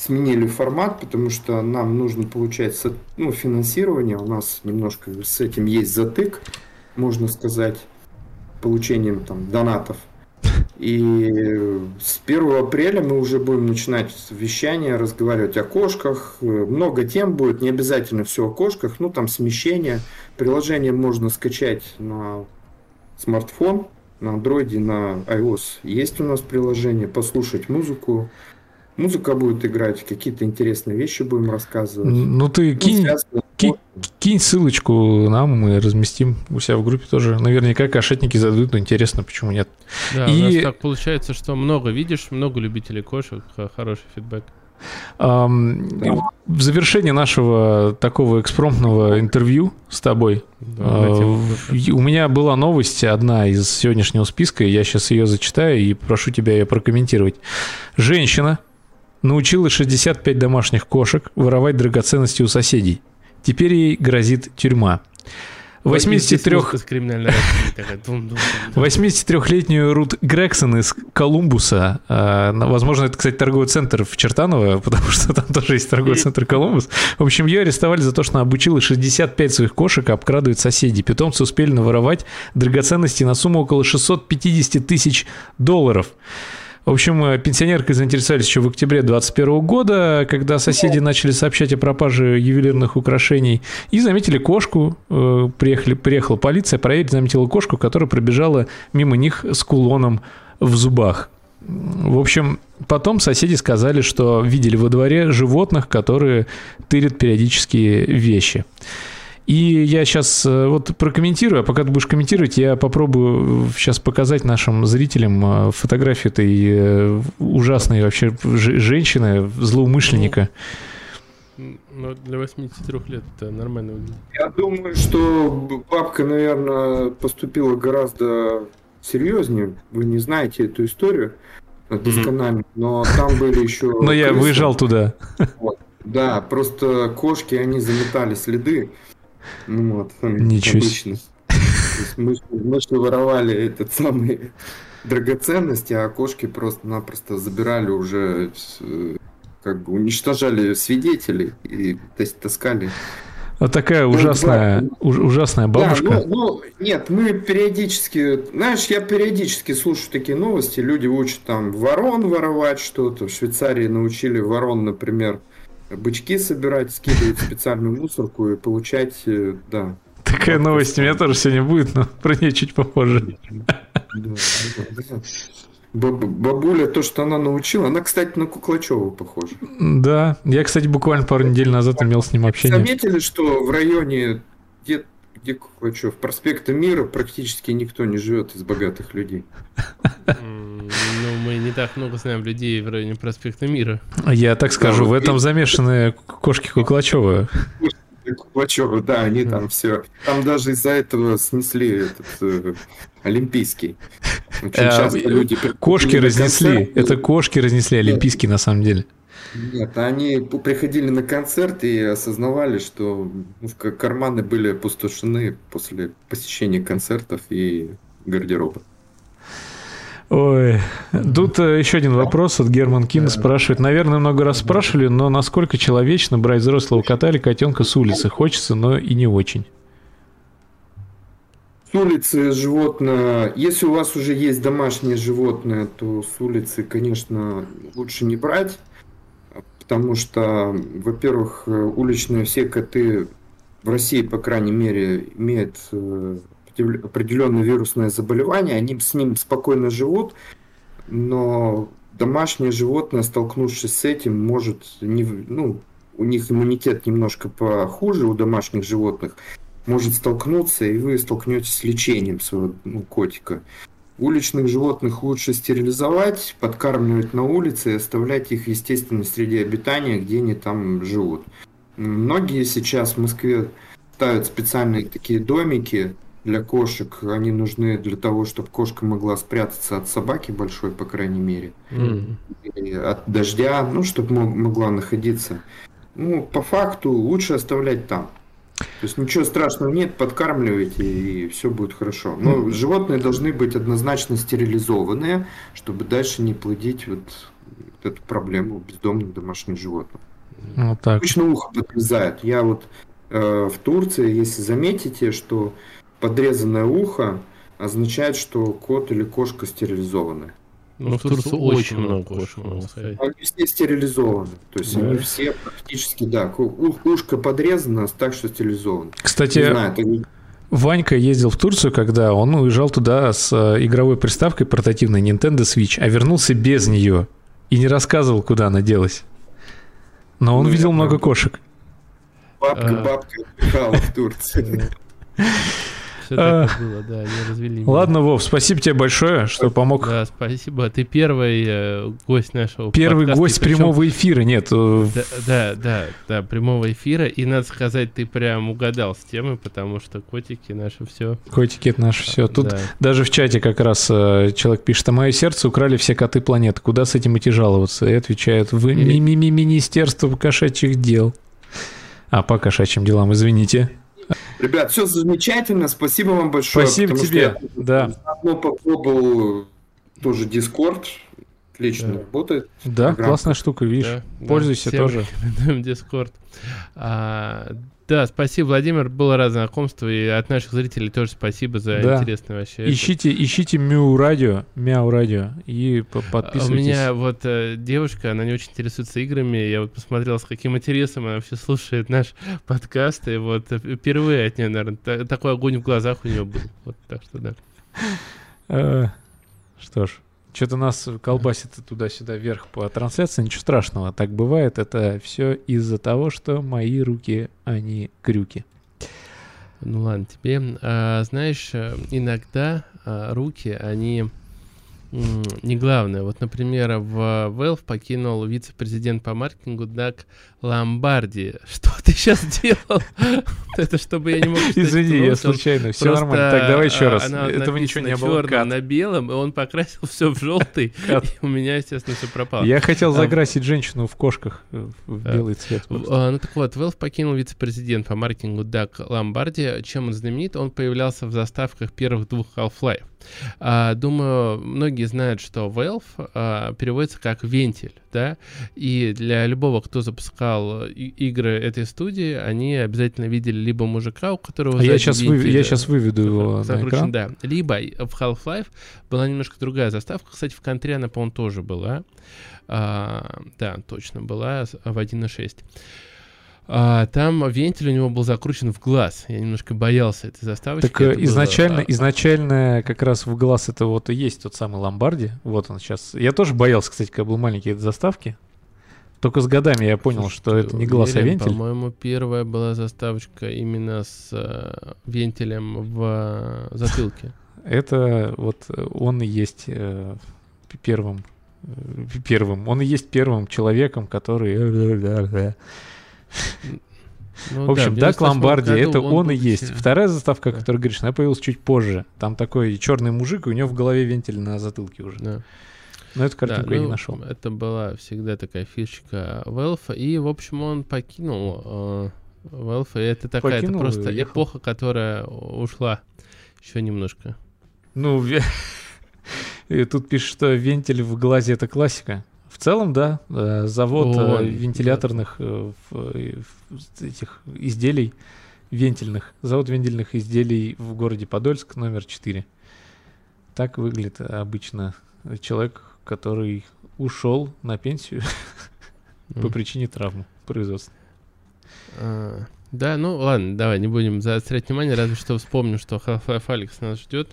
сменили формат, потому что нам нужно получать ну, финансирование. У нас немножко с этим есть затык, можно сказать, получением там, донатов. И с 1 апреля мы уже будем начинать вещание, разговаривать о кошках. Много тем будет, не обязательно все о кошках, ну там смещение. Приложение можно скачать на смартфон, на андроиде, на iOS. Есть у нас приложение, послушать музыку, Музыка будет играть, какие-то интересные вещи будем рассказывать. Ну ты ну, кинь, кинь, кинь ссылочку нам, мы разместим у себя в группе тоже. Наверняка кошетники задают, но интересно, почему нет. Да, И... у нас так получается, что много видишь, много любителей кошек, хороший фидбэк. Um, в завершении нашего такого экспромтного интервью с тобой да, uh, у меня была новость, одна из сегодняшнего списка, я сейчас ее зачитаю и прошу тебя ее прокомментировать. Женщина научила 65 домашних кошек воровать драгоценности у соседей. Теперь ей грозит тюрьма. 83-летнюю Рут Грегсон из Колумбуса, а, возможно, это, кстати, торговый центр в Чертаново, потому что там тоже есть торговый центр Колумбус. В общем, ее арестовали за то, что она обучила 65 своих кошек обкрадывать соседей. Питомцы успели наворовать драгоценности на сумму около 650 тысяч долларов. В общем, э, пенсионеркой заинтересовались еще в октябре 2021 года, когда соседи начали сообщать о пропаже ювелирных украшений и заметили кошку. Э, приехали, приехала полиция, проверить, заметила кошку, которая пробежала мимо них с кулоном в зубах. В общем, потом соседи сказали, что видели во дворе животных, которые тырят периодические вещи. И я сейчас э, вот прокомментирую, а пока ты будешь комментировать, я попробую сейчас показать нашим зрителям э, фотографию этой э, ужасной вообще женщины, злоумышленника. Ну, для 83 лет это нормально выглядит. Я думаю, что бабка, наверное, поступила гораздо серьезнее. Вы не знаете эту историю досконально, но там были еще... Но я выезжал туда. Да, просто кошки, они заметали следы. Ну вот, Ничего обычно. Мы, мы что воровали этот самый драгоценности, а кошки просто-напросто забирали уже, как бы уничтожали свидетелей и таскали. Вот такая ну, ужасная, да, ужасная бабушка. Да, ну, ну, нет, мы периодически, знаешь, я периодически слушаю такие новости, люди учат там ворон воровать что-то. В Швейцарии научили ворон, например, бычки собирать, скидывать в специальную мусорку и получать, э, да. Так Какая новость у меня тоже сегодня будет, но про нее чуть попозже. Бабуля, то, что она научила, она, кстати, на Куклачева похожа. Да, я, кстати, буквально пару недель назад имел с ним общение. Заметили, что в районе, где, Куклачев, проспекта Мира практически никто не живет из богатых людей. Ну, мы не так много знаем людей в районе проспекта Мира. Я так скажу, в этом замешаны кошки Куклачева. Куклачева, да, они там все. Там даже из-за этого снесли этот э, Олимпийский. Очень э, часто люди кошки разнесли. Это кошки разнесли Олимпийский на самом деле. Нет, они приходили на концерт и осознавали, что ну, карманы были опустошены после посещения концертов и гардероба. Ой, тут э, еще один вопрос от Герман Кин спрашивает. Наверное, много раз спрашивали, но насколько человечно брать взрослого кота или котенка с улицы? Хочется, но и не очень. С улицы животное, если у вас уже есть домашнее животное, то с улицы, конечно, лучше не брать, потому что, во-первых, уличные все коты в России, по крайней мере, имеют э, определенное вирусное заболевание, они с ним спокойно живут, но домашнее животное, столкнувшись с этим, может не, ну, у них иммунитет немножко похуже у домашних животных, может столкнуться, и вы столкнетесь с лечением своего ну, котика. Уличных животных лучше стерилизовать, подкармливать на улице и оставлять их в естественной среде обитания, где они там живут. Многие сейчас в Москве ставят специальные такие домики для кошек. Они нужны для того, чтобы кошка могла спрятаться от собаки большой, по крайней мере. Mm. от дождя, ну, чтобы могла находиться. Ну, по факту лучше оставлять там. То есть ничего страшного нет, подкармливайте и все будет хорошо. Но mm. животные должны быть однозначно стерилизованные, чтобы дальше не плодить вот, вот эту проблему бездомных домашних животных. Вот так. Обычно ухо подрезают. Я вот э, в Турции, если заметите, что подрезанное ухо означает, что кот или кошка стерилизованы. Ну, в Турции очень много кошек, можно сказать. Они все стерилизованы. То есть да. они все практически, да, ушко подрезано так, что стерилизовано. Кстати, знаю, это... Ванька ездил в Турцию, когда он уезжал туда с э, игровой приставкой портативной Nintendo Switch, а вернулся без нее и не рассказывал, куда она делась. Но он ну, видел много кошек. Бабка, а... бабка в Турции. Все так и было, да, они развели меня. Ладно, Вов, спасибо тебе большое, что помог. Да, спасибо. Ты первый э, гость нашего Первый подкаста, гость причем... прямого эфира, нет. Э, да, да, да, да, прямого эфира. И надо сказать, ты прям угадал с темой, потому что котики наши все. Котики это наше все. Тут да. даже в чате как раз э, человек пишет, а мое сердце украли все коты планеты. Куда с этим идти жаловаться? И отвечают, вы ми ми ми Министерство кошачьих дел. А по кошачьим делам, извините. Ребят, все замечательно. Спасибо вам большое. Спасибо тебе. Я да. Заодно попробовал тоже Discord. Отлично да. работает. Да, Программа. классная штука, видишь. Да, Пользуйся да. тоже. Discord. А, да, спасибо, Владимир. Было рад знакомству. И от наших зрителей тоже спасибо за да. интересное вообще. Ищите, ищите Мяу Радио, Мяу Радио и подписывайтесь. У меня вот э, девушка, она не очень интересуется играми. Я вот посмотрел, с каким интересом она вообще слушает наш подкаст. И вот э, впервые от нее, наверное, такой огонь в глазах у нее был. Вот так что да. Э, что ж, что-то нас колбасит туда-сюда вверх по трансляции. Ничего страшного, так бывает. Это все из-за того, что мои руки, они крюки. Ну ладно, тебе, а, знаешь, э, иногда а, руки, они не главное. Вот, например, в Valve покинул вице-президент по маркетингу Даг Ломбарди. Что ты сейчас делал? Это чтобы я не мог Извини, я случайно. Все нормально. Так, давай еще раз. Этого ничего не было. на белом, и он покрасил все в желтый. И у меня, естественно, все пропало. Я хотел закрасить женщину в кошках в белый цвет. Ну так вот, Valve покинул вице-президент по маркетингу Даг Ломбарди. Чем он знаменит? Он появлялся в заставках первых двух Half-Life. А, думаю, многие знают, что Valve а, переводится как вентиль, да, и для любого, кто запускал игры этой студии, они обязательно видели либо мужика, у которого... А я сейчас, вентиль, вы, я сейчас выведу его на экран. Да, либо в Half-Life была немножко другая заставка, кстати, в контре она, по-моему, тоже была. А, да, точно была в 1.6. А, там вентиль у него был закручен в глаз. Я немножко боялся этой заставочки. Так это изначально, было... изначально как раз в глаз это вот и есть тот самый Ломбарди. Вот он сейчас. Я тоже боялся, кстати, когда был маленький этой заставки. Только с годами я понял, Слушай, что это не глаз, а вентиль. По-моему, первая была заставочка именно с э, вентилем в э, затылке. Это вот он и есть э, первым, э, первым. Он и есть первым человеком, который ну, в общем, да, Ломбарди, это он, он и есть. Все. Вторая заставка, о которой говоришь, она появилась чуть позже. Там такой черный мужик, и у него в голове вентиль на затылке уже. Да. Но эту картинку да, я ну, не нашел. Это была всегда такая фишечка Велфа. И, в общем, он покинул э, Велфа. И это такая, покинул это просто эпоха, которая ушла еще немножко. Ну, и тут пишет, что вентиль в глазе это классика. В целом, да, э, завод О, вентиляторных да. Э, этих изделий вентильных, завод вентильных изделий в городе Подольск номер 4. Так выглядит обычно человек, который ушел на пенсию по причине травмы производства. А, да, ну ладно, давай, не будем заострять внимание, разве что вспомним, что Half-Life Алекс нас ждет.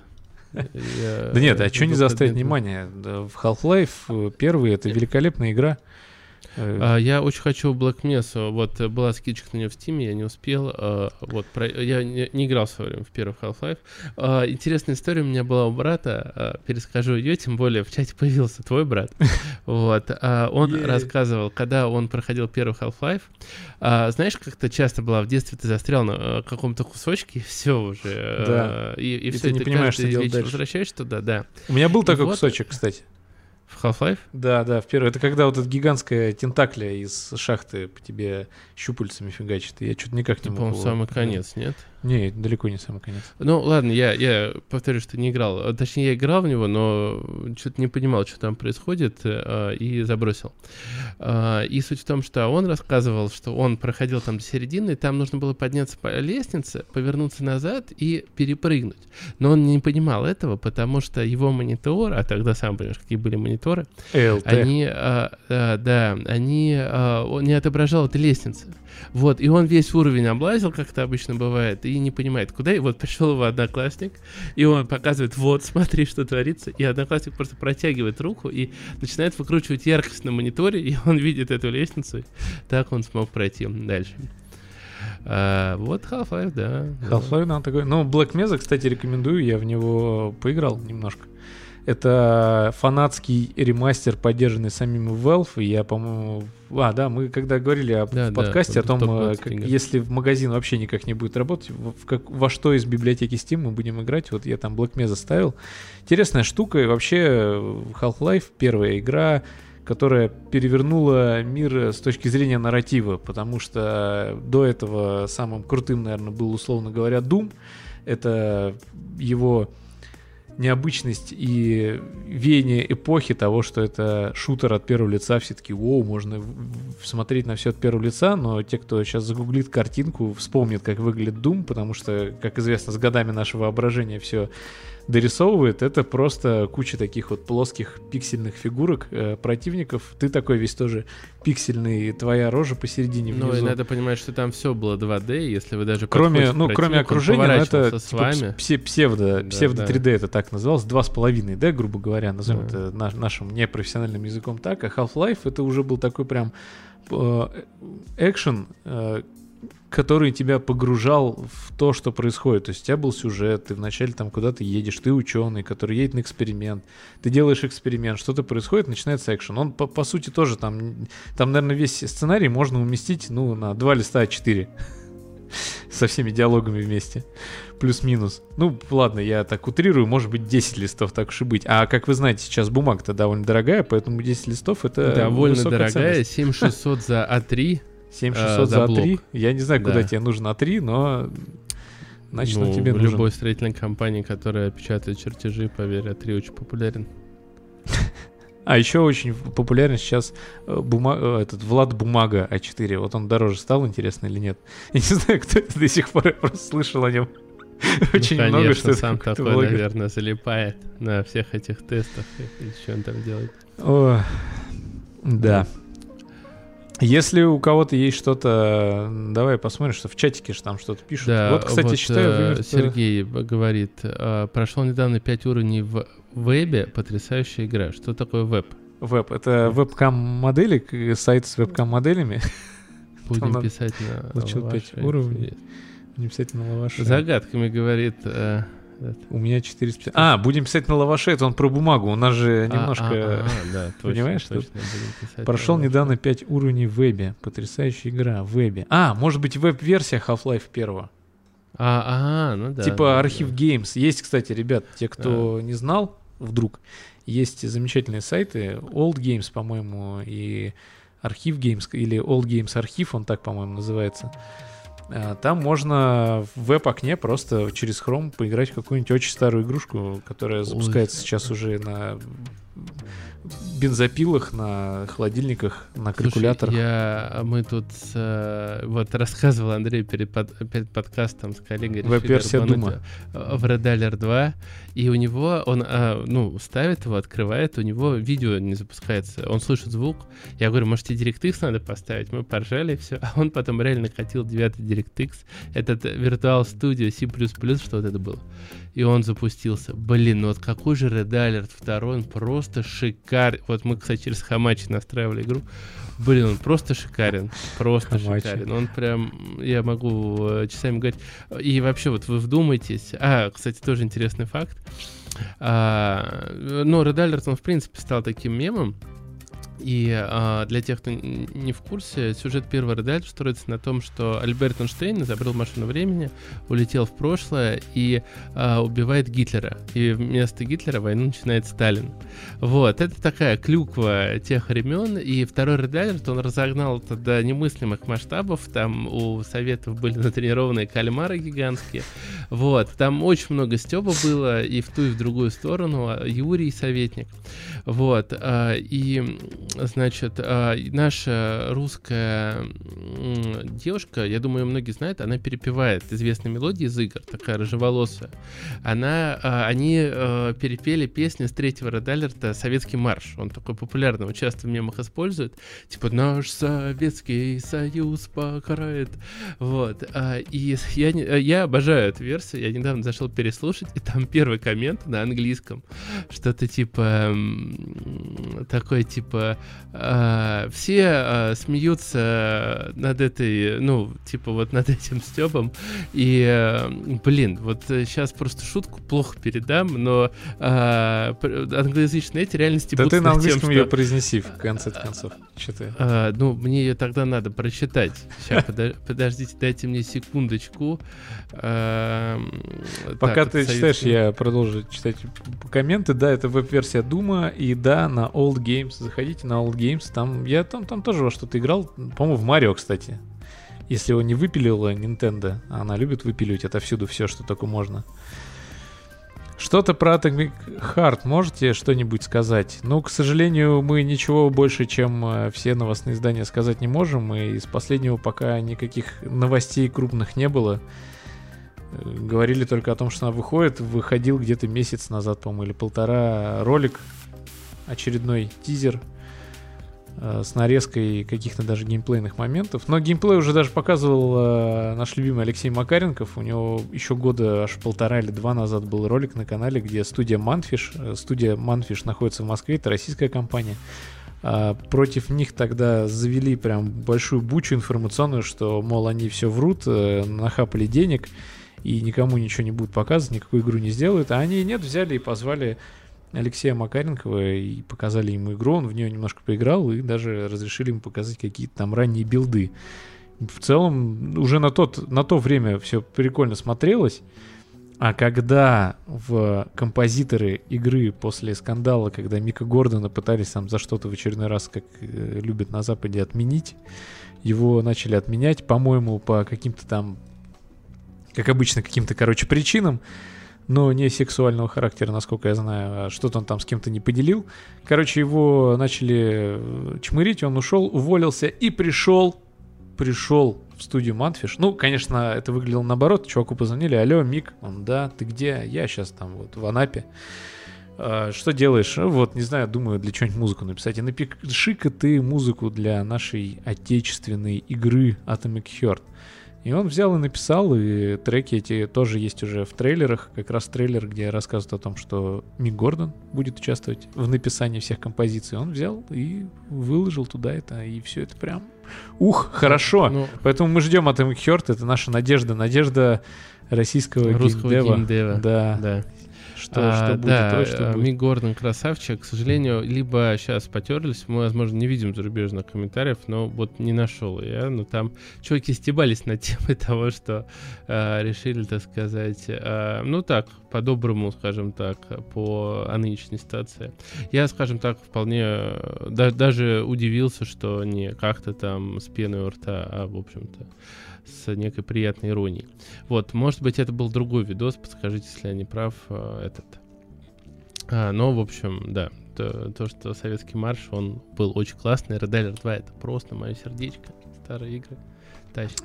Да нет, а что не заострять внимание? В Half-Life э, первый это великолепная игра. Э, а, я очень хочу Black Mesa. Вот э, была скидочка на нее в Steam, я не успел. А, вот, про, я не, не играл в свое время в первый Half-Life. А, интересная история у меня была у брата. А, перескажу ее, тем более в чате появился твой брат. Вот. А, он yeah. рассказывал, когда он проходил первый Half-Life. А, знаешь, как-то часто было в детстве ты застрял на каком-то кусочке, все уже. Да. И, и, и все, ты не понимаешь, что делать дальше. Возвращаешься туда, да. У меня был и такой вот, кусочек, кстати. В Half-Life? Да, да, в первый. Это когда вот эта гигантская тентакля из шахты по тебе щупальцами фигачит. Я что-то никак не могу. По-моему, самый конец, нет? Не, далеко не самый конец. Ну, ладно, я, я повторю, что не играл. Точнее, я играл в него, но что-то не понимал, что там происходит, э, и забросил. Э, и суть в том, что он рассказывал, что он проходил там до середины, и там нужно было подняться по лестнице, повернуться назад и перепрыгнуть. Но он не понимал этого, потому что его монитор, а тогда сам понимаешь, какие были мониторы, LT. они, да, они, он не отображал этой лестницы. Вот, и он весь уровень облазил, как это обычно бывает, и не понимает, куда. И вот пришел его одноклассник, и он показывает, вот, смотри, что творится. И одноклассник просто протягивает руку и начинает выкручивать яркость на мониторе, и он видит эту лестницу. Так он смог пройти дальше. А, вот Half-Life, да. Half-Life, да, такой. Ну, Black Mesa, кстати, рекомендую, я в него поиграл немножко. Это фанатский ремастер, поддержанный самим Valve. И я, по-моему... А, да, мы когда говорили об, да, в подкасте да, о том, э, как, если в магазин вообще никак не будет работать, в, как, во что из библиотеки Steam мы будем играть. Вот я там Black Mesa ставил. Интересная штука. И вообще Half-Life первая игра которая перевернула мир с точки зрения нарратива, потому что до этого самым крутым, наверное, был, условно говоря, Doom. Это его необычность и веяние эпохи того, что это шутер от первого лица, все таки воу, можно смотреть на все от первого лица, но те, кто сейчас загуглит картинку, вспомнит, как выглядит Doom, потому что, как известно, с годами наше воображение все дорисовывает, это просто куча таких вот плоских пиксельных фигурок э, противников. Ты такой весь тоже пиксельный, твоя рожа посередине внизу. Ну и надо понимать, что там все было 2D, если вы даже кроме, ну, кроме окружения, ну, это с типа, вами. псевдо, да, псевдо 3D да. это так называлось, 2,5D, грубо говоря, назовем да. это наш, нашим непрофессиональным языком так, а Half-Life это уже был такой прям э, экшен, э, который тебя погружал в то, что происходит. То есть у тебя был сюжет, ты вначале там куда-то едешь, ты ученый, который едет на эксперимент, ты делаешь эксперимент, что-то происходит, начинается экшен. Он, по, по сути, тоже там, там, наверное, весь сценарий можно уместить, ну, на два листа А4 со всеми диалогами вместе. Плюс-минус. Ну, ладно, я так утрирую, может быть, 10 листов, так уж и быть. А как вы знаете, сейчас бумага-то довольно дорогая, поэтому 10 листов это Довольно дорогая, ценность. 7600 за А3. 7600 а, за, за 3. Я не знаю, куда да. тебе нужно А3, но значит, ну, он тебе нужен. любой строительной компании, которая печатает чертежи, поверь, А3 очень популярен. А еще очень популярен сейчас э, бума... Э, этот Влад Бумага А4. Вот он дороже стал, интересно или нет. Я не знаю, кто это до сих пор, я просто слышал о нем. Очень ну, много, что сам такой, блогер. наверное, залипает на всех этих тестах. И что он там делает. О, да. Если у кого-то есть что-то, давай посмотрим, что в чатике же там что-то пишут. Да, вот, кстати, вот, считаю, э, Сергей говорит, э, прошел недавно 5 уровней в вебе, потрясающая игра. Что такое веб? Веб. Это вебкам-модели, сайт с вебкам-моделями. Будем надо- писать на лаваше. уровней. Не обязательно лаваше. Загадками говорит. э. У меня 400... А, будем писать на лаваше, это он про бумагу. У нас же А, немножко... а, а, да, точно, Понимаешь, что точно, писать Прошел недавно 5 уровней в вебе. Потрясающая игра в вебе. А, может быть, веб-версия Half-Life 1. А, а, ну да. типа да, архив да. Games. Есть, кстати, ребят, те, кто не знал, вдруг, есть замечательные сайты. Old Games, по-моему, и архив Games, или Old Games архив, он так, по-моему, называется. А, Там можно в веб-окне просто через Chrome поиграть в какую-нибудь очень старую игрушку, которая запускается сейчас уже на бензопилах, на холодильниках, на Слушай, калькуляторах. я, мы тут э, вот рассказывал Андрей перед, под- перед подкастом с коллегой. Веб-версия рвануть, Дума. э, В Red Alert 2, и у него, он, э, ну, ставит его, открывает, у него видео не запускается, он слышит звук. Я говорю, может, тебе DirectX надо поставить? Мы поржали, и все. А он потом реально хотел 9 DirectX, этот Virtual Studio C++, что вот это было. И он запустился. Блин, ну вот какой же Red Alert 2, он просто шикарный. Вот мы, кстати, через Хамачи настраивали игру. Блин, он просто шикарен. Просто Хамачи. шикарен. Он прям, я могу э, часами говорить. И вообще, вот вы вдумайтесь. А, кстати, тоже интересный факт. А, ну, Red Alert, он, в принципе, стал таким мемом. И а, для тех, кто не в курсе, сюжет первого Red строится на том, что Альберт Эйнштейн изобрел машину времени, улетел в прошлое и а, убивает Гитлера. И вместо Гитлера войну начинает Сталин. Вот, это такая клюква тех времен. И второй Red Alert, он разогнал это до немыслимых масштабов. Там у Советов были натренированные кальмары гигантские. Вот, там очень много стеба было и в ту, и в другую сторону. А Юрий советник. Вот, а, и, значит, а, наша русская девушка, я думаю, многие знают, она перепевает известные мелодии из игр, такая рыжеволосая. Она, а, они перепели песню с третьего Alert «Советский марш». Он такой популярный, часто в мемах используют. Типа «Наш Советский Союз покарает». Вот. И я, я обожаю эту версию. Я недавно зашел переслушать, и там первый коммент на английском. Что-то типа такой типа а, все а, смеются над этой, ну, типа вот над этим Стебом. И, э, блин, вот сейчас просто шутку плохо передам, но пр- англоязычные эти реальности Да будут ты на над тем, английском что- ее произнеси в конце концов. Что ты? а, ну, мне ее тогда надо прочитать. Сейчас, подождите, дайте мне секундочку. А, м, Пока ты читаешь, я продолжу читать комменты. Да, это веб-версия Дума, и да, на Old Games. Заходите на Old Games, там я там, там тоже во что-то играл, по-моему, в Марио, кстати. Если его не выпилила Nintendo, а она любит выпиливать отовсюду все, что только можно. Что-то про Atomic Heart можете что-нибудь сказать? Ну, к сожалению, мы ничего больше, чем э, все новостные издания сказать не можем, и из последнего пока никаких новостей крупных не было. Э, Говорили только о том, что она выходит. Выходил где-то месяц назад, по-моему, или полтора ролик, очередной тизер э, с нарезкой каких-то даже геймплейных моментов. Но геймплей уже даже показывал э, наш любимый Алексей Макаренков. У него еще года аж полтора или два назад был ролик на канале, где студия Манфиш, э, студия Манфиш находится в Москве, это российская компания. А, против них тогда завели прям большую бучу информационную, что, мол, они все врут, э, нахапали денег и никому ничего не будут показывать, никакую игру не сделают. А они нет, взяли и позвали Алексея Макаренкова и показали ему игру, он в нее немножко поиграл и даже разрешили ему показать какие-то там ранние билды. В целом, уже на, тот, на то время все прикольно смотрелось. А когда в композиторы игры после скандала, когда Мика Гордона пытались там за что-то в очередной раз, как э, любят на Западе, отменить, его начали отменять, по-моему, по каким-то там, как обычно, каким-то, короче, причинам, но не сексуального характера, насколько я знаю, а что-то он там с кем-то не поделил. Короче, его начали э, чмырить, он ушел, уволился и пришел, пришел в студию Манфиш. Ну, конечно, это выглядело наоборот. Чуваку позвонили, алло, Мик, он, да, ты где? Я сейчас там вот в Анапе. А, что делаешь? Вот, не знаю, думаю, для чего-нибудь музыку написать. И напиши-ка ты музыку для нашей отечественной игры Atomic Heart. И он взял и написал, и треки эти тоже есть уже в трейлерах. Как раз трейлер, где рассказывают о том, что Мик Гордон будет участвовать в написании всех композиций. Он взял и выложил туда это, и все это прям... Ух, хорошо! Ну, Поэтому мы ждем от Atomic Heart, это наша надежда, надежда российского русского геймдева. геймдева. Да. да что, а, что будет, да, то, что э, будет. Мик Гордон красавчик. К сожалению, либо сейчас потерлись, мы, возможно, не видим зарубежных комментариев, но вот не нашел я. Но там чуваки стебались над темой того, что э, решили, так сказать, э, ну так, по-доброму, скажем так, по нынешней ситуации. Я, скажем так, вполне э, да, даже удивился, что не как-то там с пеной у рта, а, в общем-то, с некой приятной иронией. Вот, может быть, это был другой видос, подскажите, если я не прав, э, этот. А, но, в общем, да, то, то, что советский марш, он был очень классный. Red Alert 2 это просто мое сердечко. Старые игры тащит.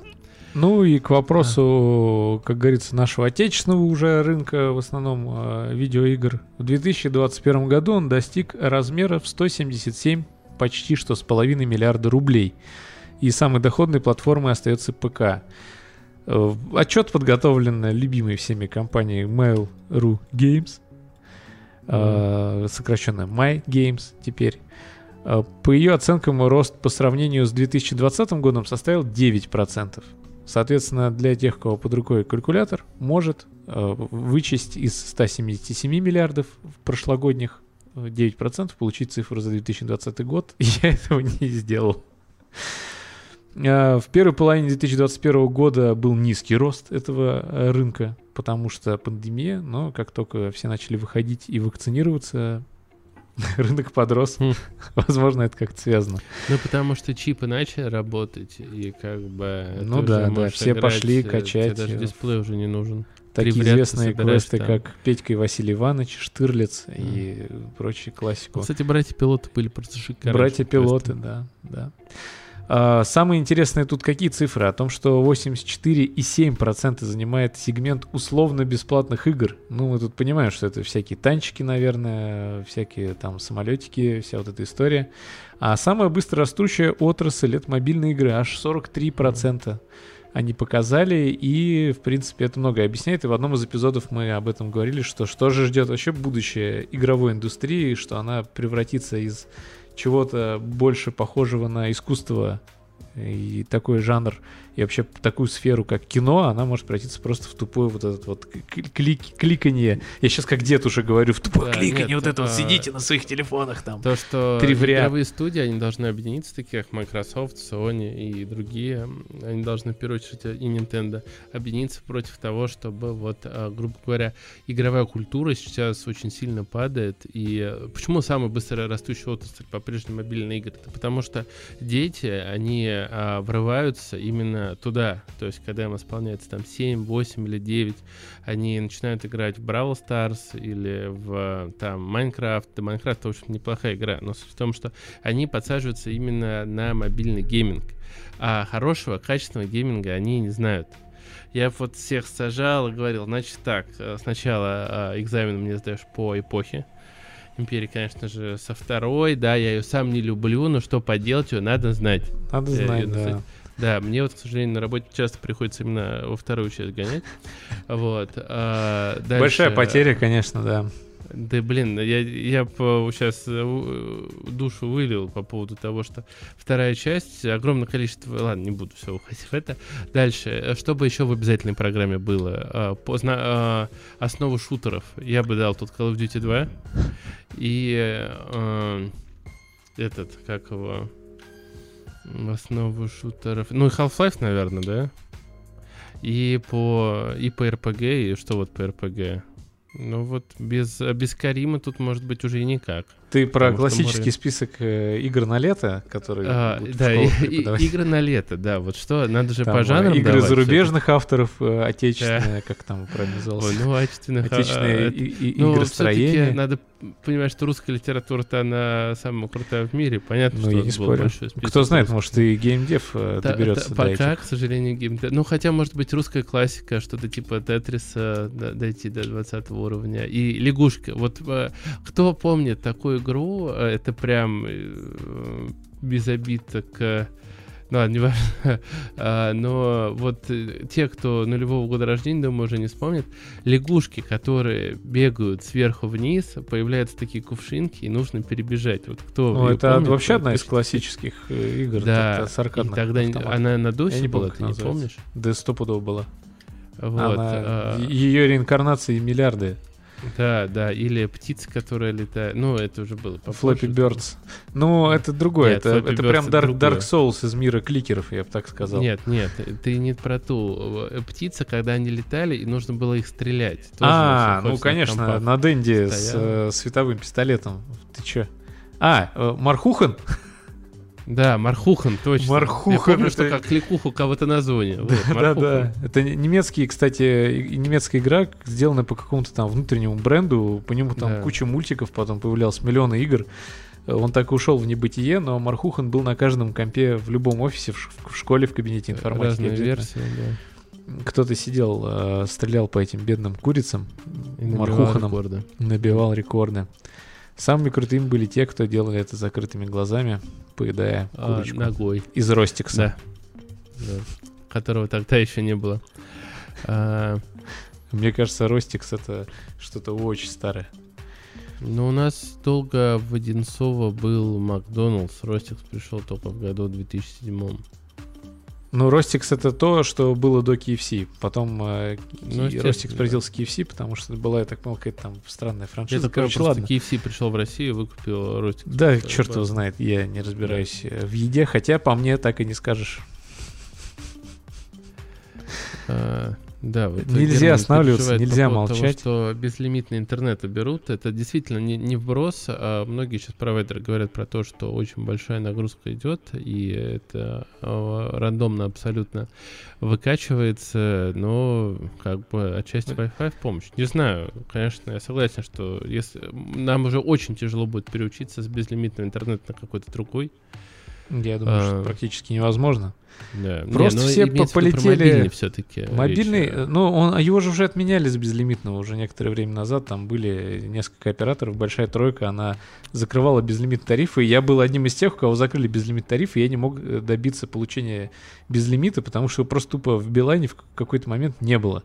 Ну и к вопросу, как говорится, нашего отечественного уже рынка, в основном э, видеоигр. В 2021 году он достиг размера в 177 почти что с половиной миллиарда рублей и самой доходной платформой остается ПК. Э, отчет подготовлен любимой всеми компанией Mail.ru Games, mm-hmm. сокращенно My Games теперь. Э, по ее оценкам, рост по сравнению с 2020 годом составил 9%. Соответственно, для тех, у кого под рукой калькулятор, может вычесть из 177 миллиардов прошлогодних 9% получить цифру за 2020 год. Я этого не сделал. Э, в первой половине 2021 года был низкий рост этого э, рынка, потому что пандемия, но как только все начали выходить и вакцинироваться, рынок подрос. Хм. Возможно, это как-то связано. Ну, потому что чипы начали работать, и как бы... Ну да, да, все пошли э, качать. даже дисплей уже не нужен. Такие известные квесты, как Петька и Василий Иванович, Штырлиц и прочие классику. Кстати, братья-пилоты были просто шикарные. Братья-пилоты, да, да. А, самые интересные тут какие цифры? О том, что 84,7% занимает сегмент условно-бесплатных игр. Ну, мы тут понимаем, что это всякие танчики, наверное, всякие там самолетики, вся вот эта история. А самая быстро растущая отрасль — это мобильные игры, аж 43% они показали, и, в принципе, это многое объясняет. И в одном из эпизодов мы об этом говорили, что что же ждет вообще будущее игровой индустрии, что она превратится из чего-то больше похожего на искусство и такой жанр и вообще такую сферу, как кино, она может превратиться просто в тупое вот этот вот клик, кликанье. Я сейчас как дед уже говорю, в тупое да, кликанье, нет, вот это а... вот сидите на своих телефонах там. То, что игровые студии, они должны объединиться, такие как Microsoft, Sony и другие, они должны в первую очередь и Nintendo объединиться против того, чтобы вот, а, грубо говоря, игровая культура сейчас очень сильно падает. И почему самая быстро растущая отрасль по-прежнему мобильные игры? Это потому что дети, они а, врываются именно туда. То есть, когда им исполняется там 7, 8 или 9, они начинают играть в Brawl Stars или в там Minecraft. Да, Minecraft, в общем, неплохая игра, но суть в том, что они подсаживаются именно на мобильный гейминг. А хорошего, качественного гейминга они не знают. Я вот всех сажал и говорил, значит так, э, сначала э, экзамен мне сдаешь по Эпохе Империй, конечно же, со второй, да, я ее сам не люблю, но что поделать, ее надо знать. Надо знать, да. Да, мне вот, к сожалению, на работе часто приходится именно во вторую часть гонять. Вот. А, дальше... Большая потеря, конечно, да. Да блин, я, я по, сейчас э, душу вылил по поводу того, что вторая часть, огромное количество... Ладно, не буду все уходить в это. Дальше, что бы еще в обязательной программе было? А, Позна... А, основу шутеров. Я бы дал тут Call of Duty 2. И э, этот, как его основу шутеров. Ну и Half-Life, наверное, да? И по, и по RPG, и что вот по RPG? Ну вот без, без Карима тут может быть уже и никак. Ты про классический море... список э, игр на лето, которые а, да, и, и, игры на лето, да. Вот что, надо же там, по жанрам Игры давать, зарубежных авторов, э, отечественные, да. как там? Ой, ну, отечественных. Отечественные а, и, и, ну, игры надо понимать, что русская литература-то она самая крутая в мире. Понятно, ну, что я не спорю. Кто знает, может, и геймдев э, да, доберется да, Пока, этих. к сожалению, геймдев. Ну, хотя, может быть, русская классика, что-то типа Тетриса, дойти до 20 уровня. И лягушка. Вот кто помнит такую игру, э, это прям э, без обид к ну ладно, не важно. а, но вот э, те, кто нулевого года рождения, думаю, уже не вспомнят, лягушки, которые бегают сверху вниз, появляются такие кувшинки, и нужно перебежать. Вот кто Ну, это помнит, вообще одна из классических игр. Да, с и тогда автоматов. она на досе была, ты не помнишь? Да, стопудово была. Вот, она, а... Ее реинкарнации миллиарды. Да, да, или птицы, которые летают. Ну, это уже было Флэппи Birds. Ну, это другое. Нет, это, это прям Dark, Dark Souls из мира кликеров, я бы так сказал. Нет, нет, ты не про ту. Э, птицы, когда они летали, и нужно было их стрелять. Тоже а, ну, конечно, на Денде с э, световым пистолетом. Ты чё? А, э, Мархухан? Да, Мархухан, точно. Мархухан. Я помню, это... что как кликуху кого-то на зоне. Вот, да, да. Это немецкий, кстати, немецкая игра, сделанная по какому-то там внутреннему бренду. По нему там да. куча мультиков, потом появлялось миллионы игр. Он так и ушел в небытие, но Мархухан был на каждом компе в любом офисе, в школе, в кабинете информатики. Разные версии, да. Кто-то сидел, э, стрелял по этим бедным курицам, и Мархуханом, рекорды. набивал рекорды. Самыми крутыми были те, кто делали это закрытыми глазами, поедая а, курочку. А, ногой. Из ростикса. Да. да. Которого тогда еще не было. А... Мне кажется, Ростикс это что-то очень старое. Ну, у нас долго в Одинцово был Макдоналдс. Ростикс пришел только в году 2007. Ну, Ростикс это то, что было до KFC. Потом э, ну, Ростикс прилетел с KFC, потому что была, я так понял, какая-то там странная франшиза. Это Короче, ладно. KFC пришел в Россию, выкупил Ростикс. Да, черт его знает, я не разбираюсь да. в еде, хотя по мне так и не скажешь. А, да, вот нельзя останавливаться, нельзя по молчать. Того, что безлимитный интернет уберут, это действительно не, не вброс. А многие сейчас провайдеры говорят про то, что очень большая нагрузка идет, и это а, рандомно абсолютно выкачивается, но как бы отчасти Wi-Fi в помощь. Не знаю, конечно, я согласен, что если нам уже очень тяжело будет переучиться с безлимитного интернета на какой-то другой. Я думаю, а, что практически невозможно. Да. Просто Не, все по полетели. Мобильный все-таки. Мобильный, речь. ну он, его же уже отменяли с безлимитного уже некоторое время назад. Там были несколько операторов, большая тройка, она закрывала безлимит тарифы. И я был одним из тех, у кого закрыли безлимит тарифы, я не мог э, добиться получения безлимита, потому что просто тупо в Билайне в какой-то момент не было.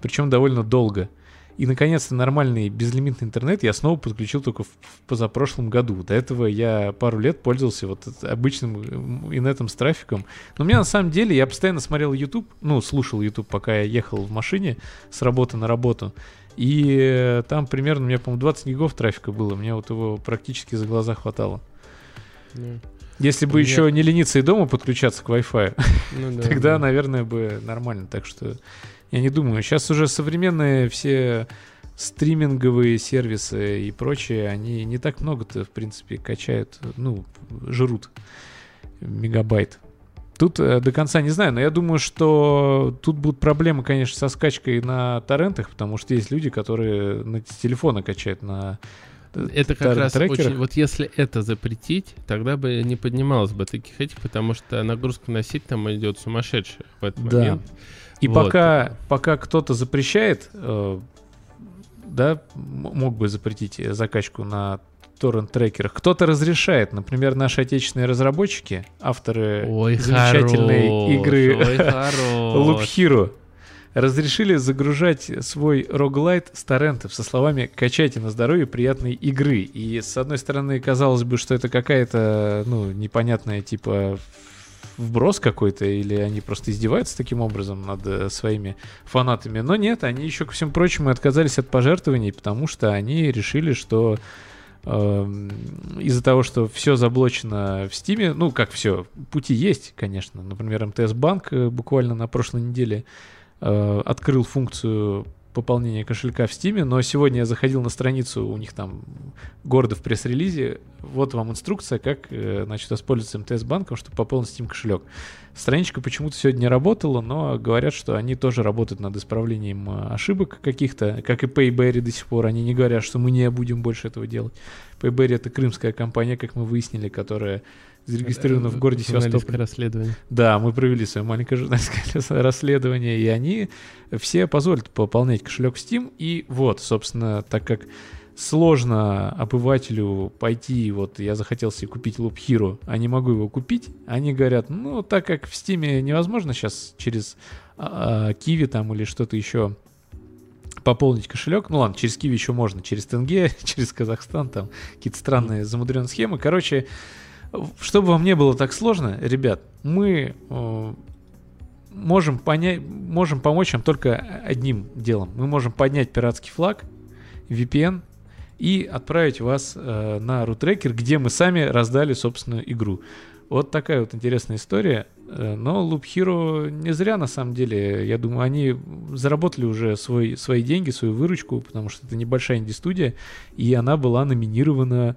Причем довольно долго. И, наконец-то, нормальный безлимитный интернет я снова подключил только в, в позапрошлом году. До этого я пару лет пользовался вот обычным инетом с трафиком. Но у меня, на самом деле, я постоянно смотрел YouTube, ну, слушал YouTube, пока я ехал в машине с работы на работу. И э, там примерно, у меня, по-моему, 20 гигов трафика было. Мне вот его практически за глаза хватало. Yeah. Если бы Нет. еще не лениться и дома подключаться к Wi-Fi, ну, да, тогда, да. наверное, бы нормально. Так что я не думаю. Сейчас уже современные все стриминговые сервисы и прочее, они не так много-то, в принципе, качают, ну, жрут мегабайт. Тут э, до конца не знаю, но я думаю, что тут будут проблемы, конечно, со скачкой на торрентах, потому что есть люди, которые на телефона качают на э, это как раз очень... Вот если это запретить, тогда бы не поднималось бы таких этих, потому что нагрузка на сеть там идет сумасшедшая в этот да. момент. И вот. пока, пока кто-то запрещает, э, да, мог бы запретить закачку на торрент-трекерах. Кто-то разрешает, например, наши отечественные разработчики, авторы ой, замечательной хорош, игры Loop Hero, разрешили загружать свой роглайт с торрентов со словами «качайте на здоровье приятной игры». И с одной стороны, казалось бы, что это какая-то, ну, непонятная типа вброс какой-то, или они просто издеваются таким образом над э, своими фанатами. Но нет, они еще, ко всему прочему, отказались от пожертвований, потому что они решили, что э, из-за того, что все заблочено в Стиме, ну, как все, пути есть, конечно. Например, МТС Банк э, буквально на прошлой неделе э, открыл функцию пополнения кошелька в Steam, но сегодня я заходил на страницу, у них там гордо в пресс-релизе, вот вам инструкция, как, э, значит, воспользоваться МТС-банком, чтобы пополнить Steam кошелек. Страничка почему-то сегодня не работала, но говорят, что они тоже работают над исправлением э, ошибок каких-то, как и Payberry до сих пор. Они не говорят, что мы не будем больше этого делать. Payberry — это крымская компания, как мы выяснили, которая зарегистрирована в городе Севастополь. расследование. Да, мы провели свое маленькое журналистское расследование, и они все позволят пополнять кошелек Steam. И вот, собственно, так как сложно обывателю пойти, вот я захотел себе купить Loop Hero, а не могу его купить, они говорят, ну, так как в Steam невозможно сейчас через а, Kiwi там или что-то еще пополнить кошелек. Ну ладно, через Киви еще можно, через Тенге, через Казахстан, там какие-то странные замудренные схемы. Короче, чтобы вам не было так сложно, ребят, мы э, можем понять, можем помочь вам только одним делом. Мы можем поднять пиратский флаг, VPN и отправить вас э, на рутрекер, где мы сами раздали собственную игру. Вот такая вот интересная история. Э, но Loop Hero не зря, на самом деле. Я думаю, они заработали уже свой, свои деньги, свою выручку, потому что это небольшая инди-студия, и она была номинирована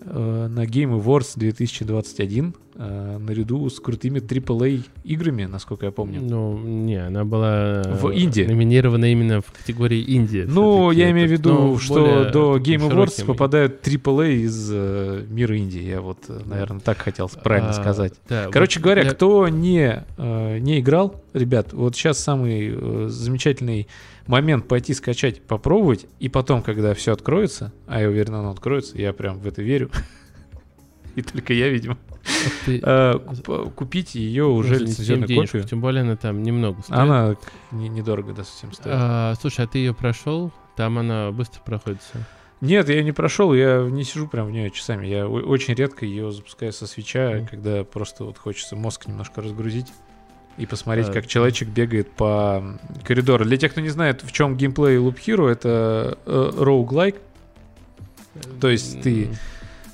на Game Awards 2021 э, наряду с крутыми AAA играми, насколько я помню. Ну, не, она была в Индии. номинирована именно в категории Индии. Ну, я имею в виду, ну, что до Game Awards попадают AAA из э, мира Индии. Я вот, наверное, так хотел правильно а, сказать. Да, Короче вот говоря, я... кто не, э, не играл, ребят, вот сейчас самый э, замечательный момент пойти скачать, попробовать, и потом, когда все откроется, а я уверен, оно откроется, я прям в это верю, и только я, видимо, а, купить ее уже лицензионную копию. Тем более она там немного стоит. Она недорого, да, совсем стоит. А, слушай, а ты ее прошел? Там она быстро проходится. Нет, я не прошел, я не сижу прям в нее часами. Я очень редко ее запускаю со свеча, когда просто вот хочется мозг немножко разгрузить и посмотреть, как человечек бегает по коридору. Для тех, кто не знает, в чем геймплей Loop Hero, это э, roguelike. То есть ты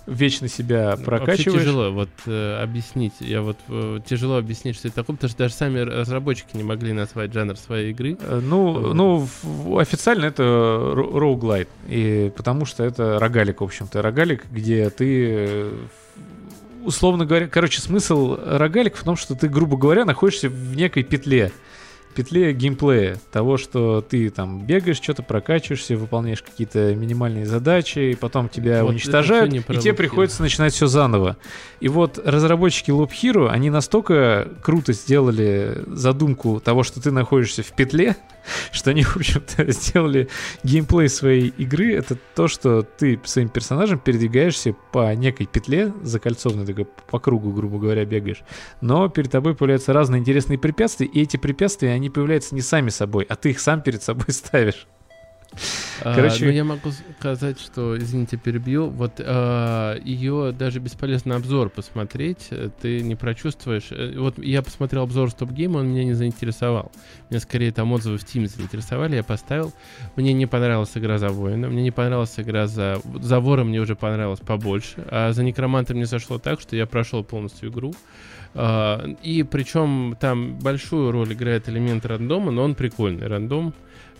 вечно себя прокачиваешь. Вообще тяжело вот э, объяснить. Я вот э, тяжело объяснить, что это такое, потому что даже сами разработчики не могли назвать жанр своей игры. Э, ну, вот. ну в, официально это roguelite, и потому что это рогалик, в общем-то, рогалик, где ты э, условно говоря, короче, смысл рогалик в том, что ты, грубо говоря, находишься в некой петле петле геймплея. Того, что ты там бегаешь, что-то прокачиваешься, выполняешь какие-то минимальные задачи, и потом тебя вот уничтожают, и тебе приходится начинать все заново. И вот разработчики Loop Hero, они настолько круто сделали задумку того, что ты находишься в петле, что они, в общем-то, сделали геймплей своей игры. Это то, что ты своим персонажем передвигаешься по некой петле, закольцованной такой по кругу, грубо говоря, бегаешь. Но перед тобой появляются разные интересные препятствия, и эти препятствия, они появляются не сами собой, а ты их сам перед собой ставишь. А, Короче... А, ну, я могу сказать, что, извините, перебью, вот а, ее даже бесполезно обзор посмотреть, ты не прочувствуешь. Э, вот я посмотрел обзор Stop Game, он меня не заинтересовал. Меня скорее там отзывы в Steam заинтересовали, я поставил. Мне не понравилась игра за воина, мне не понравилась игра за... За вора мне уже понравилась побольше, а за некроманта мне зашло так, что я прошел полностью игру. Uh, и причем там большую роль играет элемент рандома, но он прикольный. Рандом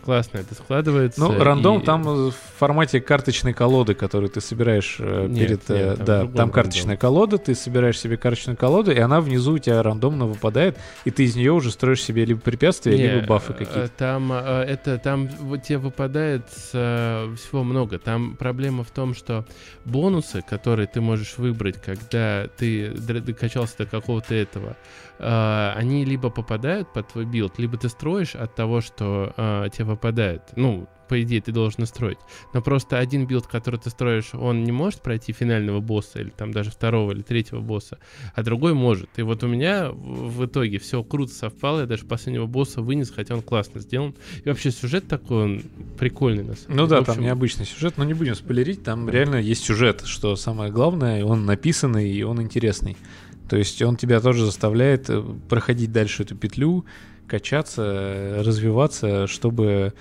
классно это складывается. Ну, рандом и... там в формате карточной колоды, которую ты собираешь э, нет, перед... Нет, э, там да, там карточная рандом. колода, ты собираешь себе карточную колоду, и она внизу у тебя рандомно выпадает, и ты из нее уже строишь себе либо препятствия, нет, либо бафы какие-то. Э, там это там вот тебе выпадает всего много. Там проблема в том, что бонусы, которые ты можешь выбрать, когда ты докачался до какого-то этого, они либо попадают под твой build, либо ты строишь от того, что тебе попадает. Ну, по идее, ты должен настроить. Но просто один build, который ты строишь, он не может пройти финального босса, или там даже второго или третьего босса, а другой может. И вот у меня в итоге все круто совпало, я даже последнего босса вынес, хотя он классно сделан. И вообще сюжет такой, он прикольный. На самом ну да, общем... там необычный сюжет, но не будем спойлерить, там реально есть сюжет, что самое главное, он написанный и он интересный. То есть он тебя тоже заставляет э, проходить дальше эту петлю, качаться, развиваться, чтобы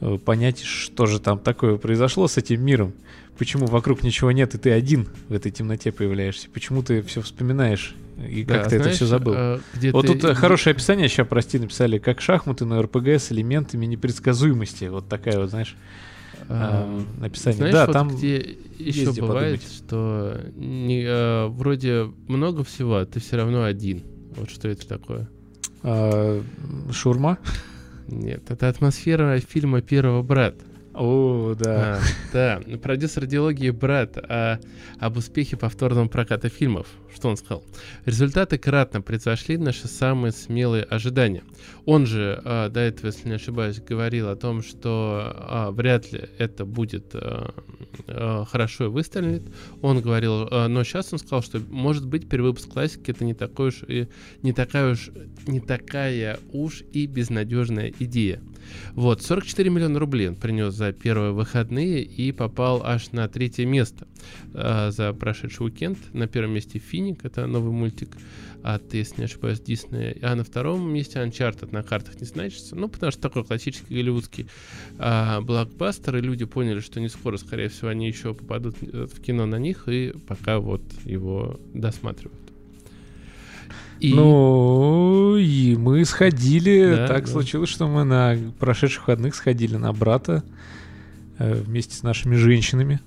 э, понять, что же там такое произошло с этим миром. Почему вокруг ничего нет, и ты один в этой темноте появляешься? Почему ты все вспоминаешь и как да, ты знаешь, это все забыл? А, вот ты... тут э, хорошее описание, сейчас, прости, написали, как шахматы на РПГ с элементами непредсказуемости. Вот такая вот, знаешь, а, написание. Знаешь, да, вот там где еще бывает, подумать. что не, а, вроде много всего, а ты все равно один. Вот что это такое? А, шурма? Нет, это атмосфера фильма «Первого брата». О, да. А, да, продюсер диалогии Брэд а, об успехе повторного проката фильмов. Что он сказал? Результаты кратно превзошли наши самые смелые ожидания. Он же а, до этого, если не ошибаюсь, говорил о том, что а, вряд ли это будет а, хорошо и выстрелит. Он говорил, но сейчас он сказал, что может быть перевыпуск классики это не такой уж и не такая уж не такая уж и безнадежная идея. Вот, 44 миллиона рублей он принес за первые выходные и попал аж на третье место э, за прошедший уикенд. На первом месте Финик, это новый мультик от, если не ошибаюсь, Диснея. А на втором месте Uncharted на картах не значится. Ну, потому что такой классический голливудский э, блокбастер, и люди поняли, что не скоро, скорее всего, они еще попадут в кино на них, и пока вот его досматривают. И... Ну, и мы сходили. Да, так да. случилось, что мы на прошедших выходных сходили на брата э, вместе с нашими женщинами.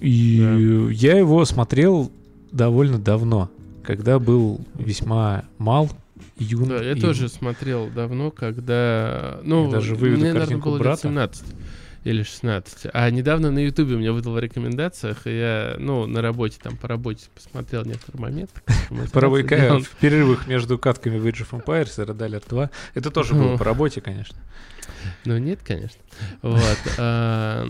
И да. я его смотрел довольно давно, когда был весьма мал, юн. Да, я и... тоже смотрел давно, когда... Ну, я даже выведу мне, наверное, было брата. лет 17 или 16. А недавно на Ютубе у меня выдал в рекомендациях, и я, ну, на работе, там, по работе посмотрел некоторые моменты. По работе, в перерывах между катками в Age of Empires и Red Alert 2. Это тоже было по работе, конечно. Ну, нет, конечно. Вот. А,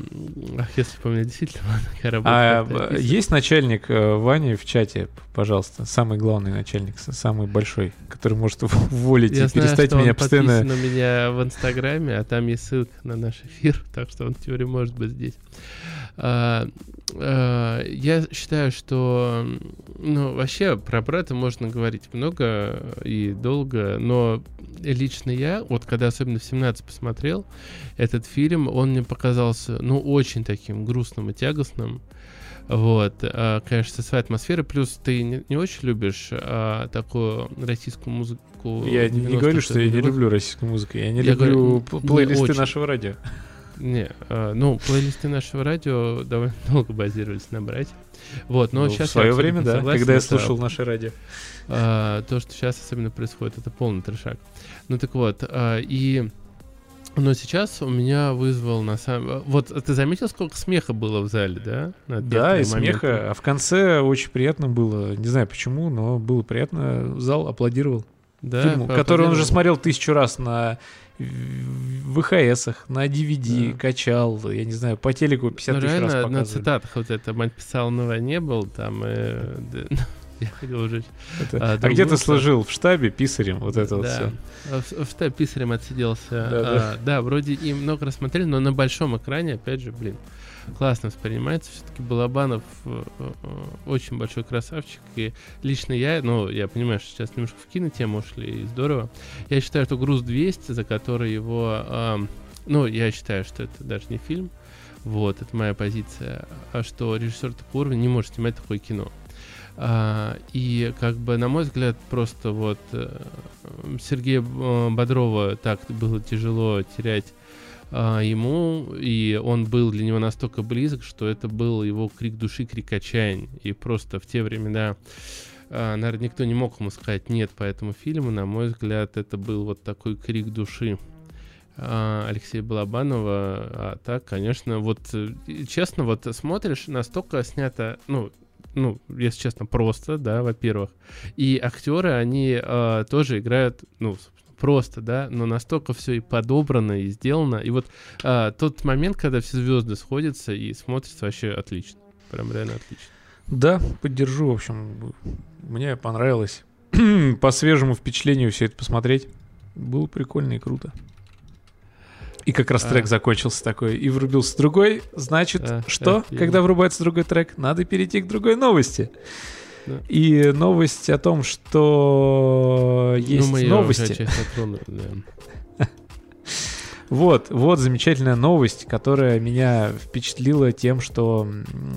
если бы у меня действительно такая работа. А есть начальник э, Вани в чате, пожалуйста, самый главный начальник, самый большой, который может уволить и перестать меня постоянно... на меня в Инстаграме, а там есть ссылка на наш эфир, так что он в теории может быть здесь. А, а, я считаю, что ну, вообще про брата можно говорить много и долго, но лично я, вот когда особенно в 17 посмотрел этот фильм, он мне показался, ну, очень таким грустным и тягостным. Вот, а, конечно, со своей атмосферой. Плюс ты не, не очень любишь а, такую российскую музыку. Я не, не говорю, что я не люблю российскую музыку. Я не я люблю говорю, плейлисты не нашего радио. Не, э, ну, плейлисты нашего радио довольно долго базировались на брате. Вот, но ну, сейчас... В свое время, да, согласен, когда я слушал это, наше радио. Э, то, что сейчас особенно происходит, это полный трешак. Ну так вот, э, и... Но сейчас у меня вызвал на самом... Вот ты заметил, сколько смеха было в зале, да? да, и моменты? смеха. А в конце очень приятно было. Не знаю почему, но было приятно. Зал аплодировал. Да, фильму, который он уже смотрел тысячу раз на в ВХСах, на DVD да. качал, я не знаю, по телеку 50 ну, тысяч реально, раз показывали. на цитатах вот это «Мать писал на войне» был, там, э, да, я хотел уже... Это, а, а где ты служил? В штабе писарем? Вот это да. вот все. А в, в штабе писарем отсиделся. Да, а, да. да, вроде и много рассмотрели, но на большом экране, опять же, блин, классно воспринимается. Все-таки Балабанов э, э, очень большой красавчик. И лично я, ну, я понимаю, что сейчас немножко в кинотему ушли, и здорово. Я считаю, что «Груз 200», за который его... Э, ну, я считаю, что это даже не фильм. Вот, это моя позиция. А что режиссер такого уровня не может снимать такое кино. А, и как бы, на мой взгляд, просто вот э, Сергея Бодрова так было тяжело терять а, ему, и он был для него настолько близок, что это был его крик души, крик отчаяния. И просто в те времена, а, наверное, никто не мог ему сказать нет по этому фильму. На мой взгляд, это был вот такой крик души. А, Алексея Балабанова, а так, конечно, вот честно, вот смотришь, настолько снято, ну, ну, если честно, просто, да, во-первых. И актеры, они э, тоже играют, ну, просто, да, но настолько все и подобрано, и сделано. И вот а, тот момент, когда все звезды сходятся и смотрится вообще отлично. Прям реально отлично. Да, поддержу, в общем, мне понравилось по свежему впечатлению все это посмотреть. Было прикольно и круто. И как раз а. трек закончился такой, и врубился другой. Значит, а, что, а, когда врубается другой трек, надо перейти к другой новости. И новость о том, что есть ну, новости. Вот, вот замечательная новость, которая меня впечатлила тем, что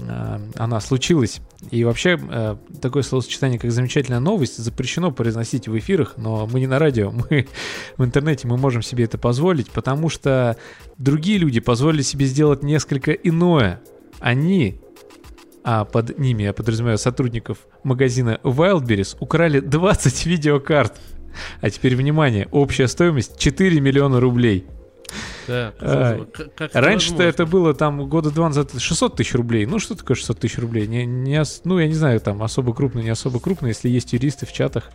э, она случилась. И вообще, э, такое словосочетание, как замечательная новость, запрещено произносить в эфирах, но мы не на радио, мы в интернете, мы можем себе это позволить, потому что другие люди позволили себе сделать несколько иное. Они а под ними, я подразумеваю сотрудников магазина Wildberries, украли 20 видеокарт. А теперь внимание, общая стоимость 4 миллиона рублей. Да, а, Раньше-то это было там года два назад 600 тысяч рублей. Ну, что такое 600 тысяч рублей? Не, не, ну, я не знаю, там особо крупно, не особо крупно. Если есть юристы в чатах,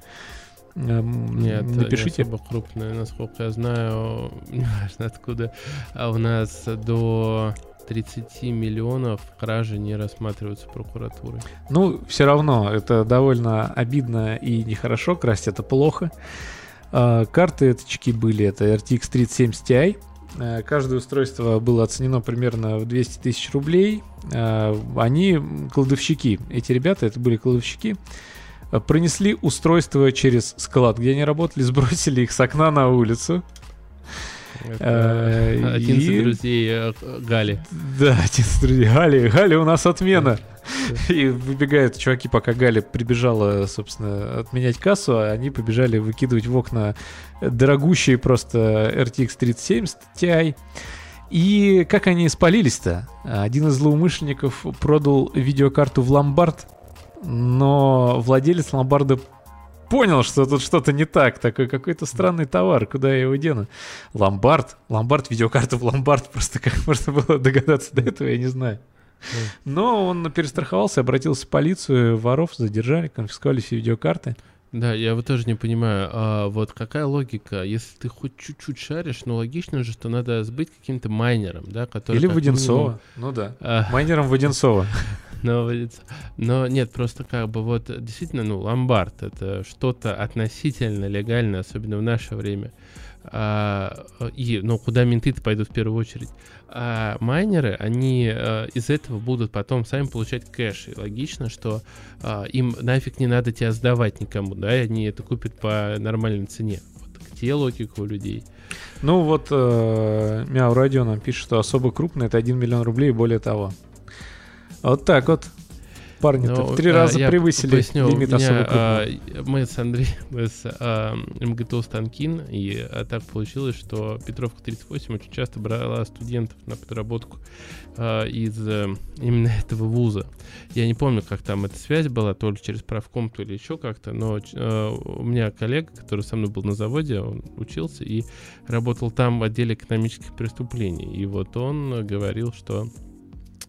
эм, Нет, напишите. не особо крупные, насколько я знаю, не важно откуда. А у нас до 30 миллионов кражи не рассматриваются прокуратурой. Ну, все равно, это довольно обидно и нехорошо. Красть это плохо. А, карты очки были, это RTX 3070 Ti. А, каждое устройство было оценено примерно в 200 тысяч рублей. А, они кладовщики. Эти ребята, это были кладовщики, пронесли устройство через склад, где они работали, сбросили их с окна на улицу. Это 11 и... друзей э, Гали. Да, 11 друзей Гали. Гали, у нас отмена. И выбегают чуваки, пока Галя прибежала, собственно, отменять кассу, а они побежали выкидывать в окна дорогущие просто RTX 3070 Ti. И как они спалились-то? Один из злоумышленников продал видеокарту в ломбард, но владелец ломбарда понял, что тут что-то не так, такой какой-то странный товар, куда я его дену? Ломбард, ломбард, видеокарта в ломбард, просто как можно было догадаться до этого, я не знаю. Но он перестраховался, обратился в полицию, воров задержали, конфисковали все видеокарты. Да, я вот тоже не понимаю, а вот какая логика, если ты хоть чуть-чуть шаришь, но логично же, что надо сбыть каким-то майнером, да, который... Или Воденцова, минимум... ну да, а... майнером Воденцова. Но, но нет, просто как бы вот действительно, ну, ломбард это что-то относительно легальное, особенно в наше время. А, и, ну, куда менты-то пойдут в первую очередь. А майнеры, они а, из этого будут потом сами получать кэш. И логично, что а, им нафиг не надо тебя сдавать никому, да, и они это купят по нормальной цене. Вот где логика у людей? Ну вот э, Мяу Радио нам пишет, что особо крупный это 1 миллион рублей и более того. Вот так вот. Парни ну, три а, раза превысили поясню, лимит особо а, Мы с Андреем, мы с а, МГТУ Станкин, и а, так получилось, что Петровка 38 очень часто брала студентов на подработку а, из а, именно этого вуза. Я не помню, как там эта связь была, то ли через правком, то ли еще как-то, но а, у меня коллега, который со мной был на заводе, он учился и работал там в отделе экономических преступлений. И вот он говорил, что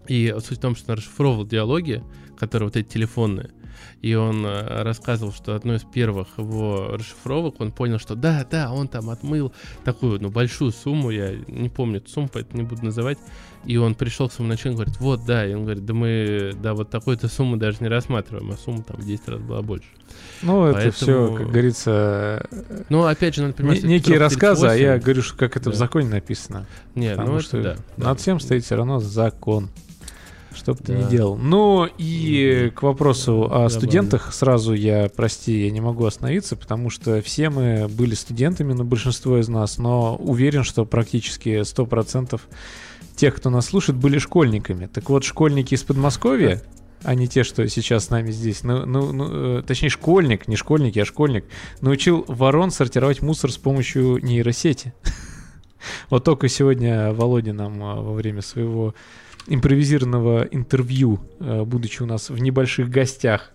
и суть в том, что он расшифровывал диалоги, которые вот эти телефонные. И он э, рассказывал, что одной из первых его расшифровок он понял, что да, да, он там отмыл такую, ну, большую сумму, я не помню эту сумму, поэтому не буду называть. И он пришел к своему начальнику, говорит, вот, да, и он говорит, да мы, да, вот такую-то сумму даже не рассматриваем, а сумма там в 10 раз была больше. Ну, Поэтому... это все, как говорится... Ну, опять же, надо понимать, не, Некие рассказы, 38... а я говорю, что как это да. в законе написано. Нет, ну, это, что да, над да. всем стоит все равно закон. Что бы да. ты ни делал. Ну и к вопросу о студентах сразу я, прости, я не могу остановиться, потому что все мы были студентами, ну большинство из нас, но уверен, что практически 100% тех, кто нас слушает, были школьниками. Так вот, школьники из Подмосковья, а не те, что сейчас с нами здесь. Ну, ну, ну, э, точнее, школьник, не школьники, а школьник, научил ворон сортировать мусор с помощью нейросети. Вот только сегодня Володя нам а, во время своего импровизированного интервью, э, будучи у нас в небольших гостях,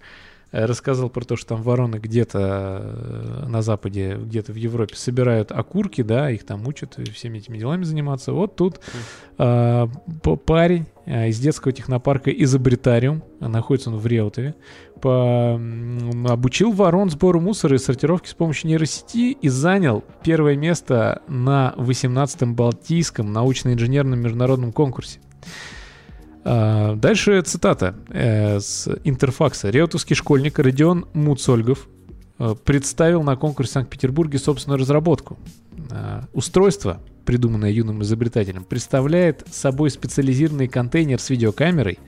э, рассказал про то, что там вороны где-то э, на Западе, где-то в Европе собирают окурки, да, их там учат всеми этими делами заниматься. Вот тут э, парень из детского технопарка «Изобретариум», находится он в Реутове, по, обучил ворон сбору мусора и сортировки с помощью нейросети и занял первое место на 18-м Балтийском научно-инженерном международном конкурсе. А, дальше цитата э, с интерфакса. Реутовский школьник Родион Муцольгов э, представил на конкурсе в Санкт-Петербурге собственную разработку. Э, устройство, придуманное юным изобретателем, представляет собой специализированный контейнер с видеокамерой,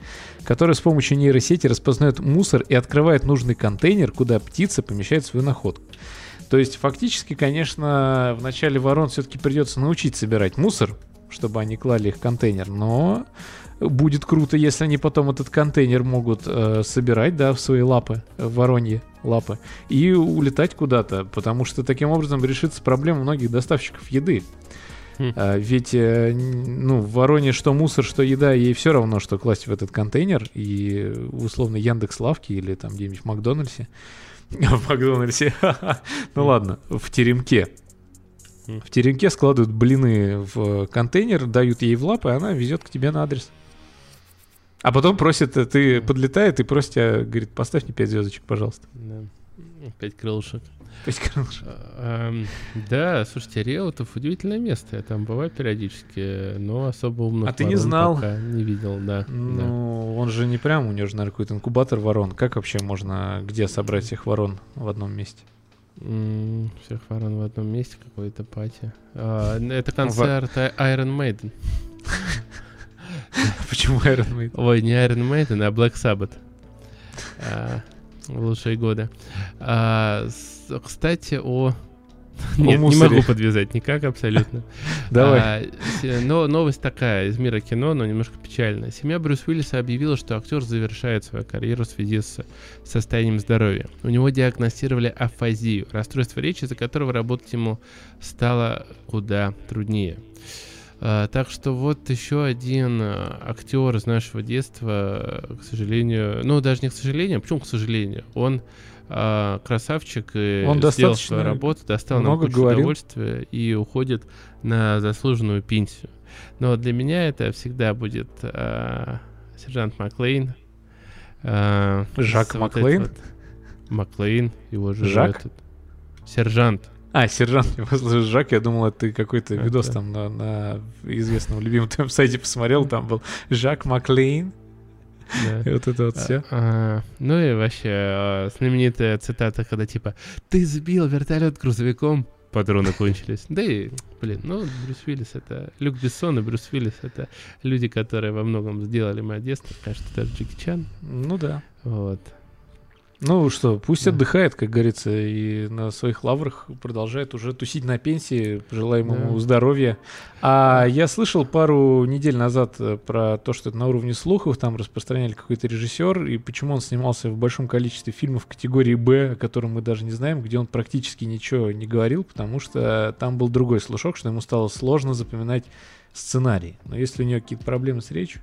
который с помощью нейросети распознает мусор и открывает нужный контейнер, куда птица помещает свою находку. То есть фактически, конечно, в начале ворон все-таки придется научить собирать мусор, чтобы они клали их в контейнер, но будет круто, если они потом этот контейнер могут э, собирать, да, в свои лапы, в вороньи лапы, и улетать куда-то, потому что таким образом решится проблема многих доставщиков еды. Хм. А, ведь, э, ну, в Вороне что мусор, что еда, ей все равно, что класть в этот контейнер, и условно Яндекс Лавки или там где-нибудь в Макдональдсе, в Макдональдсе, ну ладно, в теремке, в теремке складывают блины в контейнер, дают ей в лапы, и она везет к тебе на адрес. А потом просит, ты подлетает и просит тебя, говорит, поставь мне 5 звездочек, пожалуйста. Да. 5 крылышек. 5 крылышек. А, да, слушайте, Реутов удивительное место. Я там бываю периодически, но особо умных А ты не знал? Пока не видел, да. Ну, да. он же не прям, у него же, наверное, какой-то инкубатор ворон. Как вообще можно, где собрать всех ворон в одном месте? Всех ворон в одном месте, какой-то пати. А, это концерт Iron Maiden. Почему Iron Maiden? Ой, не Iron Maiden, а Black Sabbath. А, в лучшие годы. А, с, кстати, о... Нет, не могу подвязать никак абсолютно. Давай. А, но новость такая из мира кино, но немножко печальная. Семья Брюс Уиллиса объявила, что актер завершает свою карьеру в связи с состоянием здоровья. У него диагностировали афазию, расстройство речи, из-за которого работать ему стало куда труднее. А, так что вот еще один а, актер из нашего детства, к сожалению, ну даже не к сожалению, почему к сожалению, он а, красавчик и он сделал свою работу, достал много нам кучу говорил. удовольствия и уходит на заслуженную пенсию. Но для меня это всегда будет а, сержант Маклейн. А, Жак Маклейн? Вот Маклейн, его же Жак? Этот, сержант. А, сержант, Жак, я думал, ты какой-то видос там на, на известном любимом твоем сайте посмотрел, там был Жак Маклейн. И вот это вот все. А, а, ну и вообще а, знаменитая цитата, когда типа «Ты сбил вертолет грузовиком, патроны кончились». Да и, блин, ну, Брюс Уиллис — это... Люк Бессон и Брюс Уиллис — это люди, которые во многом сделали мое детство. Конечно, даже Джеки Чан. Ну да. Вот. Ну что, пусть да. отдыхает, как говорится, и на своих лаврах продолжает уже тусить на пенсии. Желаем да. ему здоровья. А я слышал пару недель назад э, про то, что это на уровне слухов, там распространяли какой-то режиссер, и почему он снимался в большом количестве фильмов категории Б, о котором мы даже не знаем, где он практически ничего не говорил, потому что там был другой слушок, что ему стало сложно запоминать сценарий. Но если у него какие-то проблемы с речью,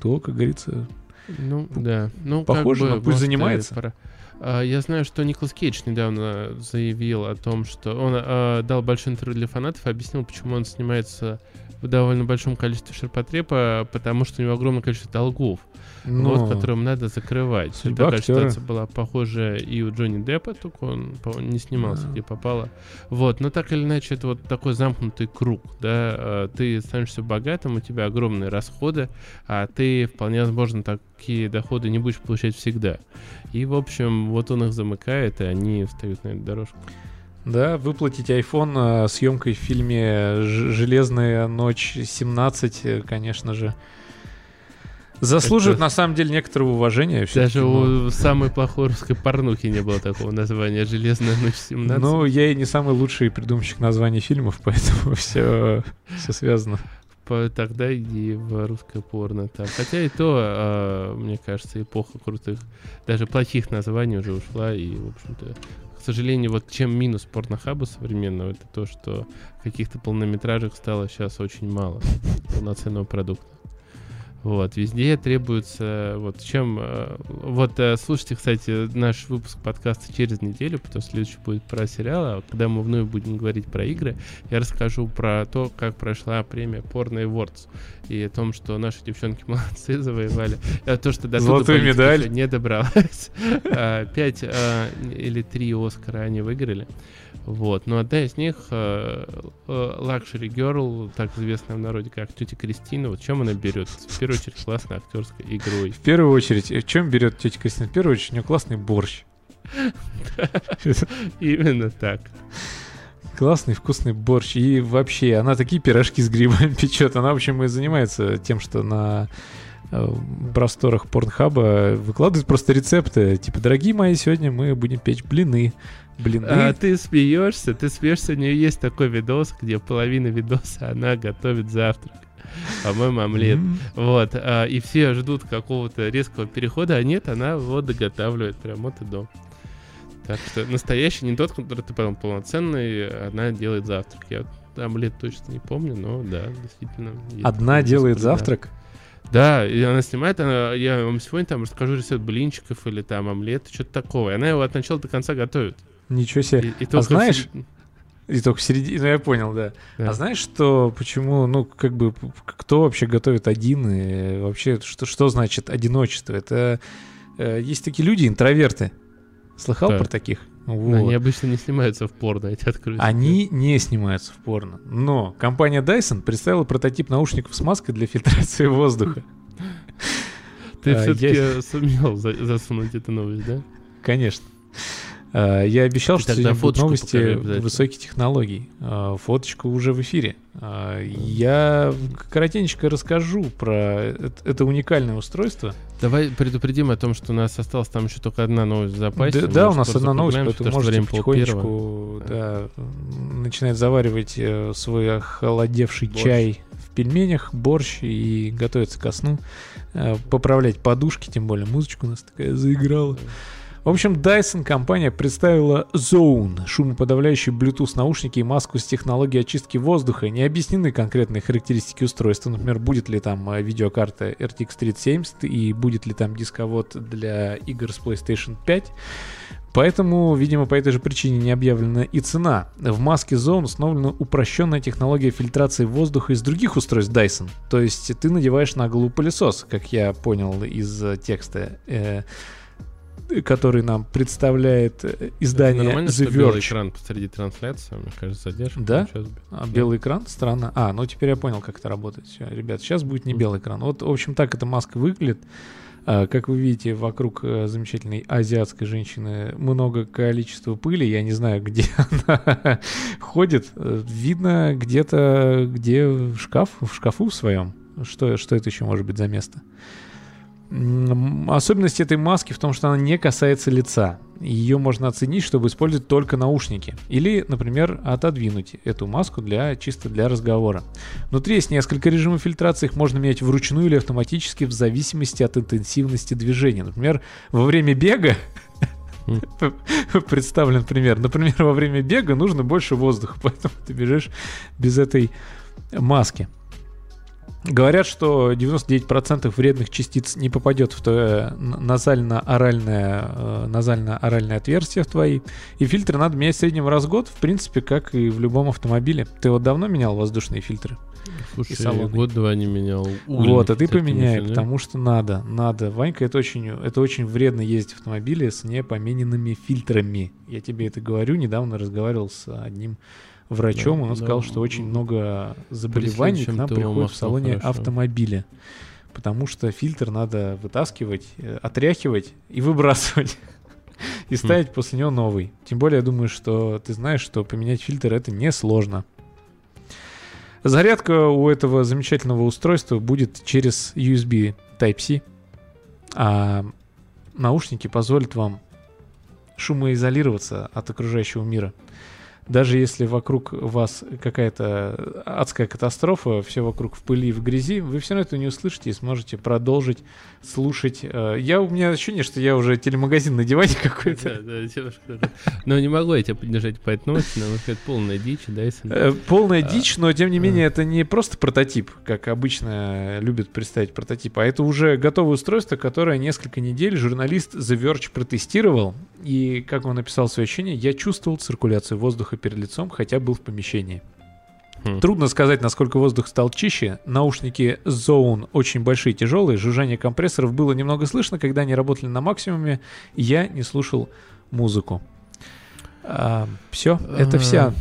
то, как говорится, ну, да. Ну, Похоже, как бы, но пусть занимается. Пора. А, я знаю, что Николас Кейдж недавно заявил о том, что он а, дал большое интервью для фанатов и объяснил, почему он снимается в довольно большом количестве ширпотреба, потому что у него огромное количество долгов, Но... вот, которым надо закрывать. Судьба Такая актера. ситуация была похожая и у Джонни Деппа, только он не снимался, где попало. Вот, но так или иначе, это вот такой замкнутый круг, да, а, ты становишься богатым, у тебя огромные расходы, а ты вполне возможно такие доходы не будешь получать всегда. И, в общем, вот он их замыкает, и они встают на эту дорожку. Да, выплатить iPhone э, съемкой в фильме «Железная ночь 17», э, конечно же, заслуживает Это... на самом деле некоторого уважения. Даже у самой плохой русской порнухи не было такого названия «Железная ночь 17». Ну, я и не самый лучший придумщик названий фильмов, поэтому все, все связано. Тогда иди в русское порно. Так. Хотя и то, э, мне кажется, эпоха крутых, даже плохих названий уже ушла, и, в общем-то, сожалению, вот чем минус порнохаба современного, это то, что каких-то полнометражек стало сейчас очень мало полноценного продукта. Вот, везде требуется, вот, чем, э, вот, э, слушайте, кстати, наш выпуск подкаста через неделю, потому что следующий будет про сериалы, а когда мы вновь будем говорить про игры, я расскажу про то, как прошла премия Porno Awards, и о том, что наши девчонки молодцы, завоевали, а то, что до Золотую медаль. не добралась, пять или три Оскара они выиграли, вот. Но одна из них, э, э, Luxury Girl, так известная в народе как тетя Кристина, вот чем она берет? В первую очередь, классной актерской игрой. В первую очередь, в чем берет тетя Кристина? В первую очередь, у нее классный борщ. Именно так. Классный, вкусный борщ. И вообще, она такие пирожки с грибами печет. Она, в общем, и занимается тем, что на э, просторах порнхаба выкладывают просто рецепты. Типа, дорогие мои, сегодня мы будем печь блины. Блины. А ты смеешься, ты смеешься, у нее есть такой видос, где половина видоса она готовит завтрак. По-моему, омлет. Mm-hmm. Вот. А, и все ждут какого-то резкого перехода, а нет, она его доготавливает прямо от и до. Так что настоящий не тот, который ты потом полноценный, она делает завтрак. Я омлет точно не помню, но да, действительно. Одна делает завтрак? Да, и она снимает, она, я вам сегодня там расскажу рецепт блинчиков или там омлет, что-то такого. И она его от начала до конца готовит. Ничего себе. И, и а знаешь, в... и только в середине, ну я понял, да. да. А знаешь, что, почему, ну, как бы, кто вообще готовит один, и вообще, что, что значит одиночество? Это э, есть такие люди, интроверты. Слыхал да. про таких? Вот. Они обычно не снимаются в порно, эти открытия. Они не снимаются в порно. Но компания Dyson представила прототип наушников с маской для фильтрации воздуха. Ты а, все-таки сумел засунуть эту новость, да? Конечно. А, я обещал, что сегодня будут новости высоких технологий. А, фоточка уже в эфире. А, я коротенько расскажу про это уникальное устройство. Давай предупредим о том, что у нас осталась там еще только одна новость в запасе. Да, да у нас одна новость, поэтому можете потихонечку да, начинать заваривать э, свой охладевший борщ. чай в пельменях, борщ и готовиться ко сну. Э, поправлять подушки, тем более музычка у нас такая заиграла. В общем, Dyson компания представила Zone, шумоподавляющий Bluetooth наушники и маску с технологией очистки воздуха. Не объяснены конкретные характеристики устройства. Например, будет ли там э, видеокарта RTX 3070 и будет ли там дисковод для игр с PlayStation 5. Поэтому, видимо, по этой же причине не объявлена и цена. В маске Zone установлена упрощенная технология фильтрации воздуха из других устройств Dyson. То есть ты надеваешь на голову пылесос, как я понял из э, текста. Который нам представляет э, издание Это The Verge. белый экран посреди трансляции, мне кажется, задержка. Да? А, белый экран? Странно. А, ну теперь я понял, как это работает. Все, ребят, сейчас будет не белый экран. Вот, в общем, так эта маска выглядит. А, как вы видите, вокруг э, замечательной азиатской женщины много количества пыли. Я не знаю, где она ходит. Видно где-то, где шкаф, в шкафу в своем. Что, что это еще может быть за место? Особенность этой маски в том, что она не касается лица. Ее можно оценить, чтобы использовать только наушники. Или, например, отодвинуть эту маску для, чисто для разговора. Внутри есть несколько режимов фильтрации. Их можно менять вручную или автоматически в зависимости от интенсивности движения. Например, во время бега представлен пример. Например, во время бега нужно больше воздуха, поэтому ты бежишь без этой маски. Говорят, что 99% вредных частиц не попадет в твое назально-оральное, э, назально-оральное отверстие в твои. И фильтры надо менять в среднем раз в год, в принципе, как и в любом автомобиле. Ты вот давно менял воздушные фильтры? Слушай, год-два не менял. Углем, вот, а ты поменяй, потому что надо, надо. Ванька, это очень, это очень вредно ездить в автомобиле с непомененными фильтрами. Я тебе это говорю, недавно разговаривал с одним врачом, да, он да, сказал, что очень много заболеваний к нам приходит в салоне хорошо. автомобиля. Потому что фильтр надо вытаскивать, э, отряхивать и выбрасывать. И хм. ставить после него новый. Тем более, я думаю, что ты знаешь, что поменять фильтр это несложно. Зарядка у этого замечательного устройства будет через USB Type-C. А наушники позволят вам шумоизолироваться от окружающего мира даже если вокруг вас какая-то адская катастрофа, все вокруг в пыли и в грязи, вы все равно это не услышите и сможете продолжить слушать. Э, я, у меня ощущение, что я уже телемагазин на диване какой-то. Да, да, Но не могу я тебя поддержать по этой новости, но это полная дичь, да, если... Э, полная а, дичь, но тем не менее это не просто прототип, как обычно любят представить прототип, а это уже готовое устройство, которое несколько недель журналист The Verge протестировал, и, как он написал свое ощущение, я чувствовал циркуляцию воздуха воздуха перед лицом, хотя был в помещении. Хм. Трудно сказать, насколько воздух стал чище. Наушники Zone очень большие, тяжелые. Жужжание компрессоров было немного слышно, когда они работали на максимуме. Я не слушал музыку. А, все, это вся,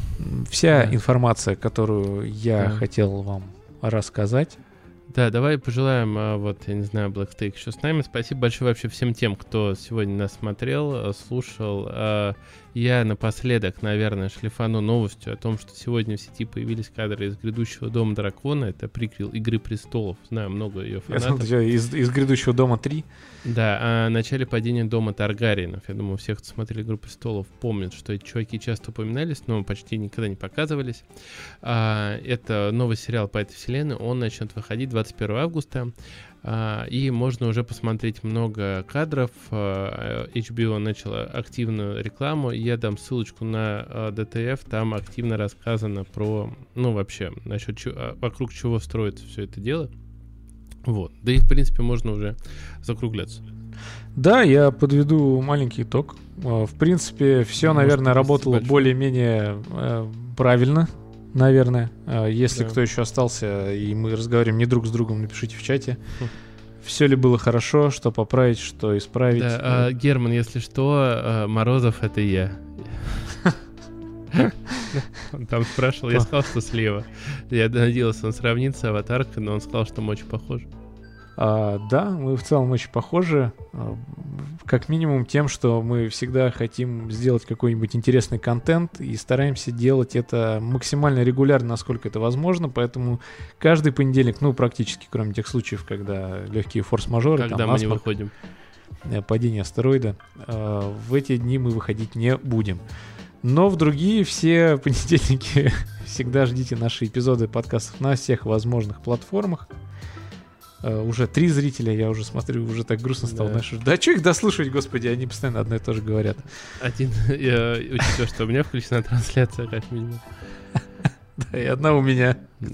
вся информация, которую я хотел вам рассказать. Да, давай пожелаем, а, вот, я не знаю, Black еще с нами. Спасибо большое вообще всем тем, кто сегодня нас смотрел, слушал. А, Я напоследок, наверное, шлифану новостью о том, что сегодня в сети появились кадры из «Грядущего дома дракона». Это приквел «Игры престолов». Знаю много ее фанатов. Из, из «Грядущего дома 3»? Да, о начале падения дома Таргариенов. Я думаю, все, кто смотрели «Игру престолов», помнят, что эти чуваки часто упоминались, но почти никогда не показывались. А, это новый сериал по этой вселенной. Он начнет выходить 21 августа. А, и можно уже посмотреть много кадров. А, HBO начала активную рекламу. Я дам ссылочку на DTF. А, там активно рассказано про, ну, вообще, насчет вокруг чего строится все это дело. Вот. Да и, в принципе, можно уже закругляться. Да, я подведу маленький итог. В принципе, все, Может, наверное, работало более-менее э, правильно, наверное. Если да. кто еще остался, и мы разговариваем не друг с другом, напишите в чате. Хм. Все ли было хорошо, что поправить, что исправить. Да, а, Герман, если что, а, Морозов это я. Он там спрашивал, я сказал, что слева. Я надеялся, он сравнится аватаркой, но он сказал, что мы очень похожи. А, да, мы в целом очень похожи. А, как минимум тем, что мы всегда хотим сделать какой-нибудь интересный контент и стараемся делать это максимально регулярно, насколько это возможно. Поэтому каждый понедельник, ну, практически, кроме тех случаев, когда легкие форс-мажоры, когда там, мы насморк, не выходим. Э, падение астероида, а, в эти дни мы выходить не будем. Но в другие все понедельники всегда ждите наши эпизоды подкастов на всех возможных платформах. Uh, уже три зрителя, я уже смотрю, уже так грустно стало. Да, знаешь, да что их дослушивать, господи, они постоянно одно и то же говорят. Один, я учитывая, что у меня включена трансляция, как минимум. Да, и одна у меня.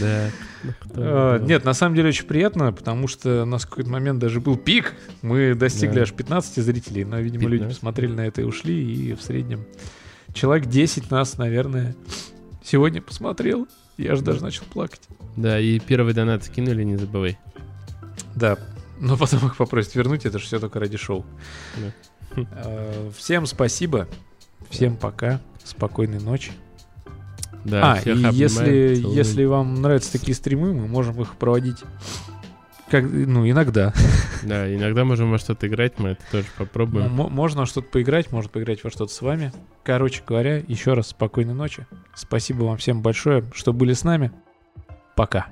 Да. А, нет, на самом деле очень приятно, потому что у нас в какой-то момент даже был пик. Мы достигли аж 15 зрителей, но, видимо, люди посмотрели на это и ушли, и в среднем человек 10 нас, наверное, сегодня посмотрел. Я же даже начал плакать. Да, и первый донат скинули, не забывай. Да, но потом их попросят вернуть, это же все только ради шоу. Да. А, всем спасибо, всем пока, спокойной ночи. Да, а, и если, если вам нравятся такие стримы, мы можем их проводить как, ну, иногда. Да, иногда можем во что-то играть, мы это тоже попробуем. Ну, можно что-то поиграть, можно поиграть во что-то с вами. Короче говоря, еще раз спокойной ночи. Спасибо вам всем большое, что были с нами. Пока.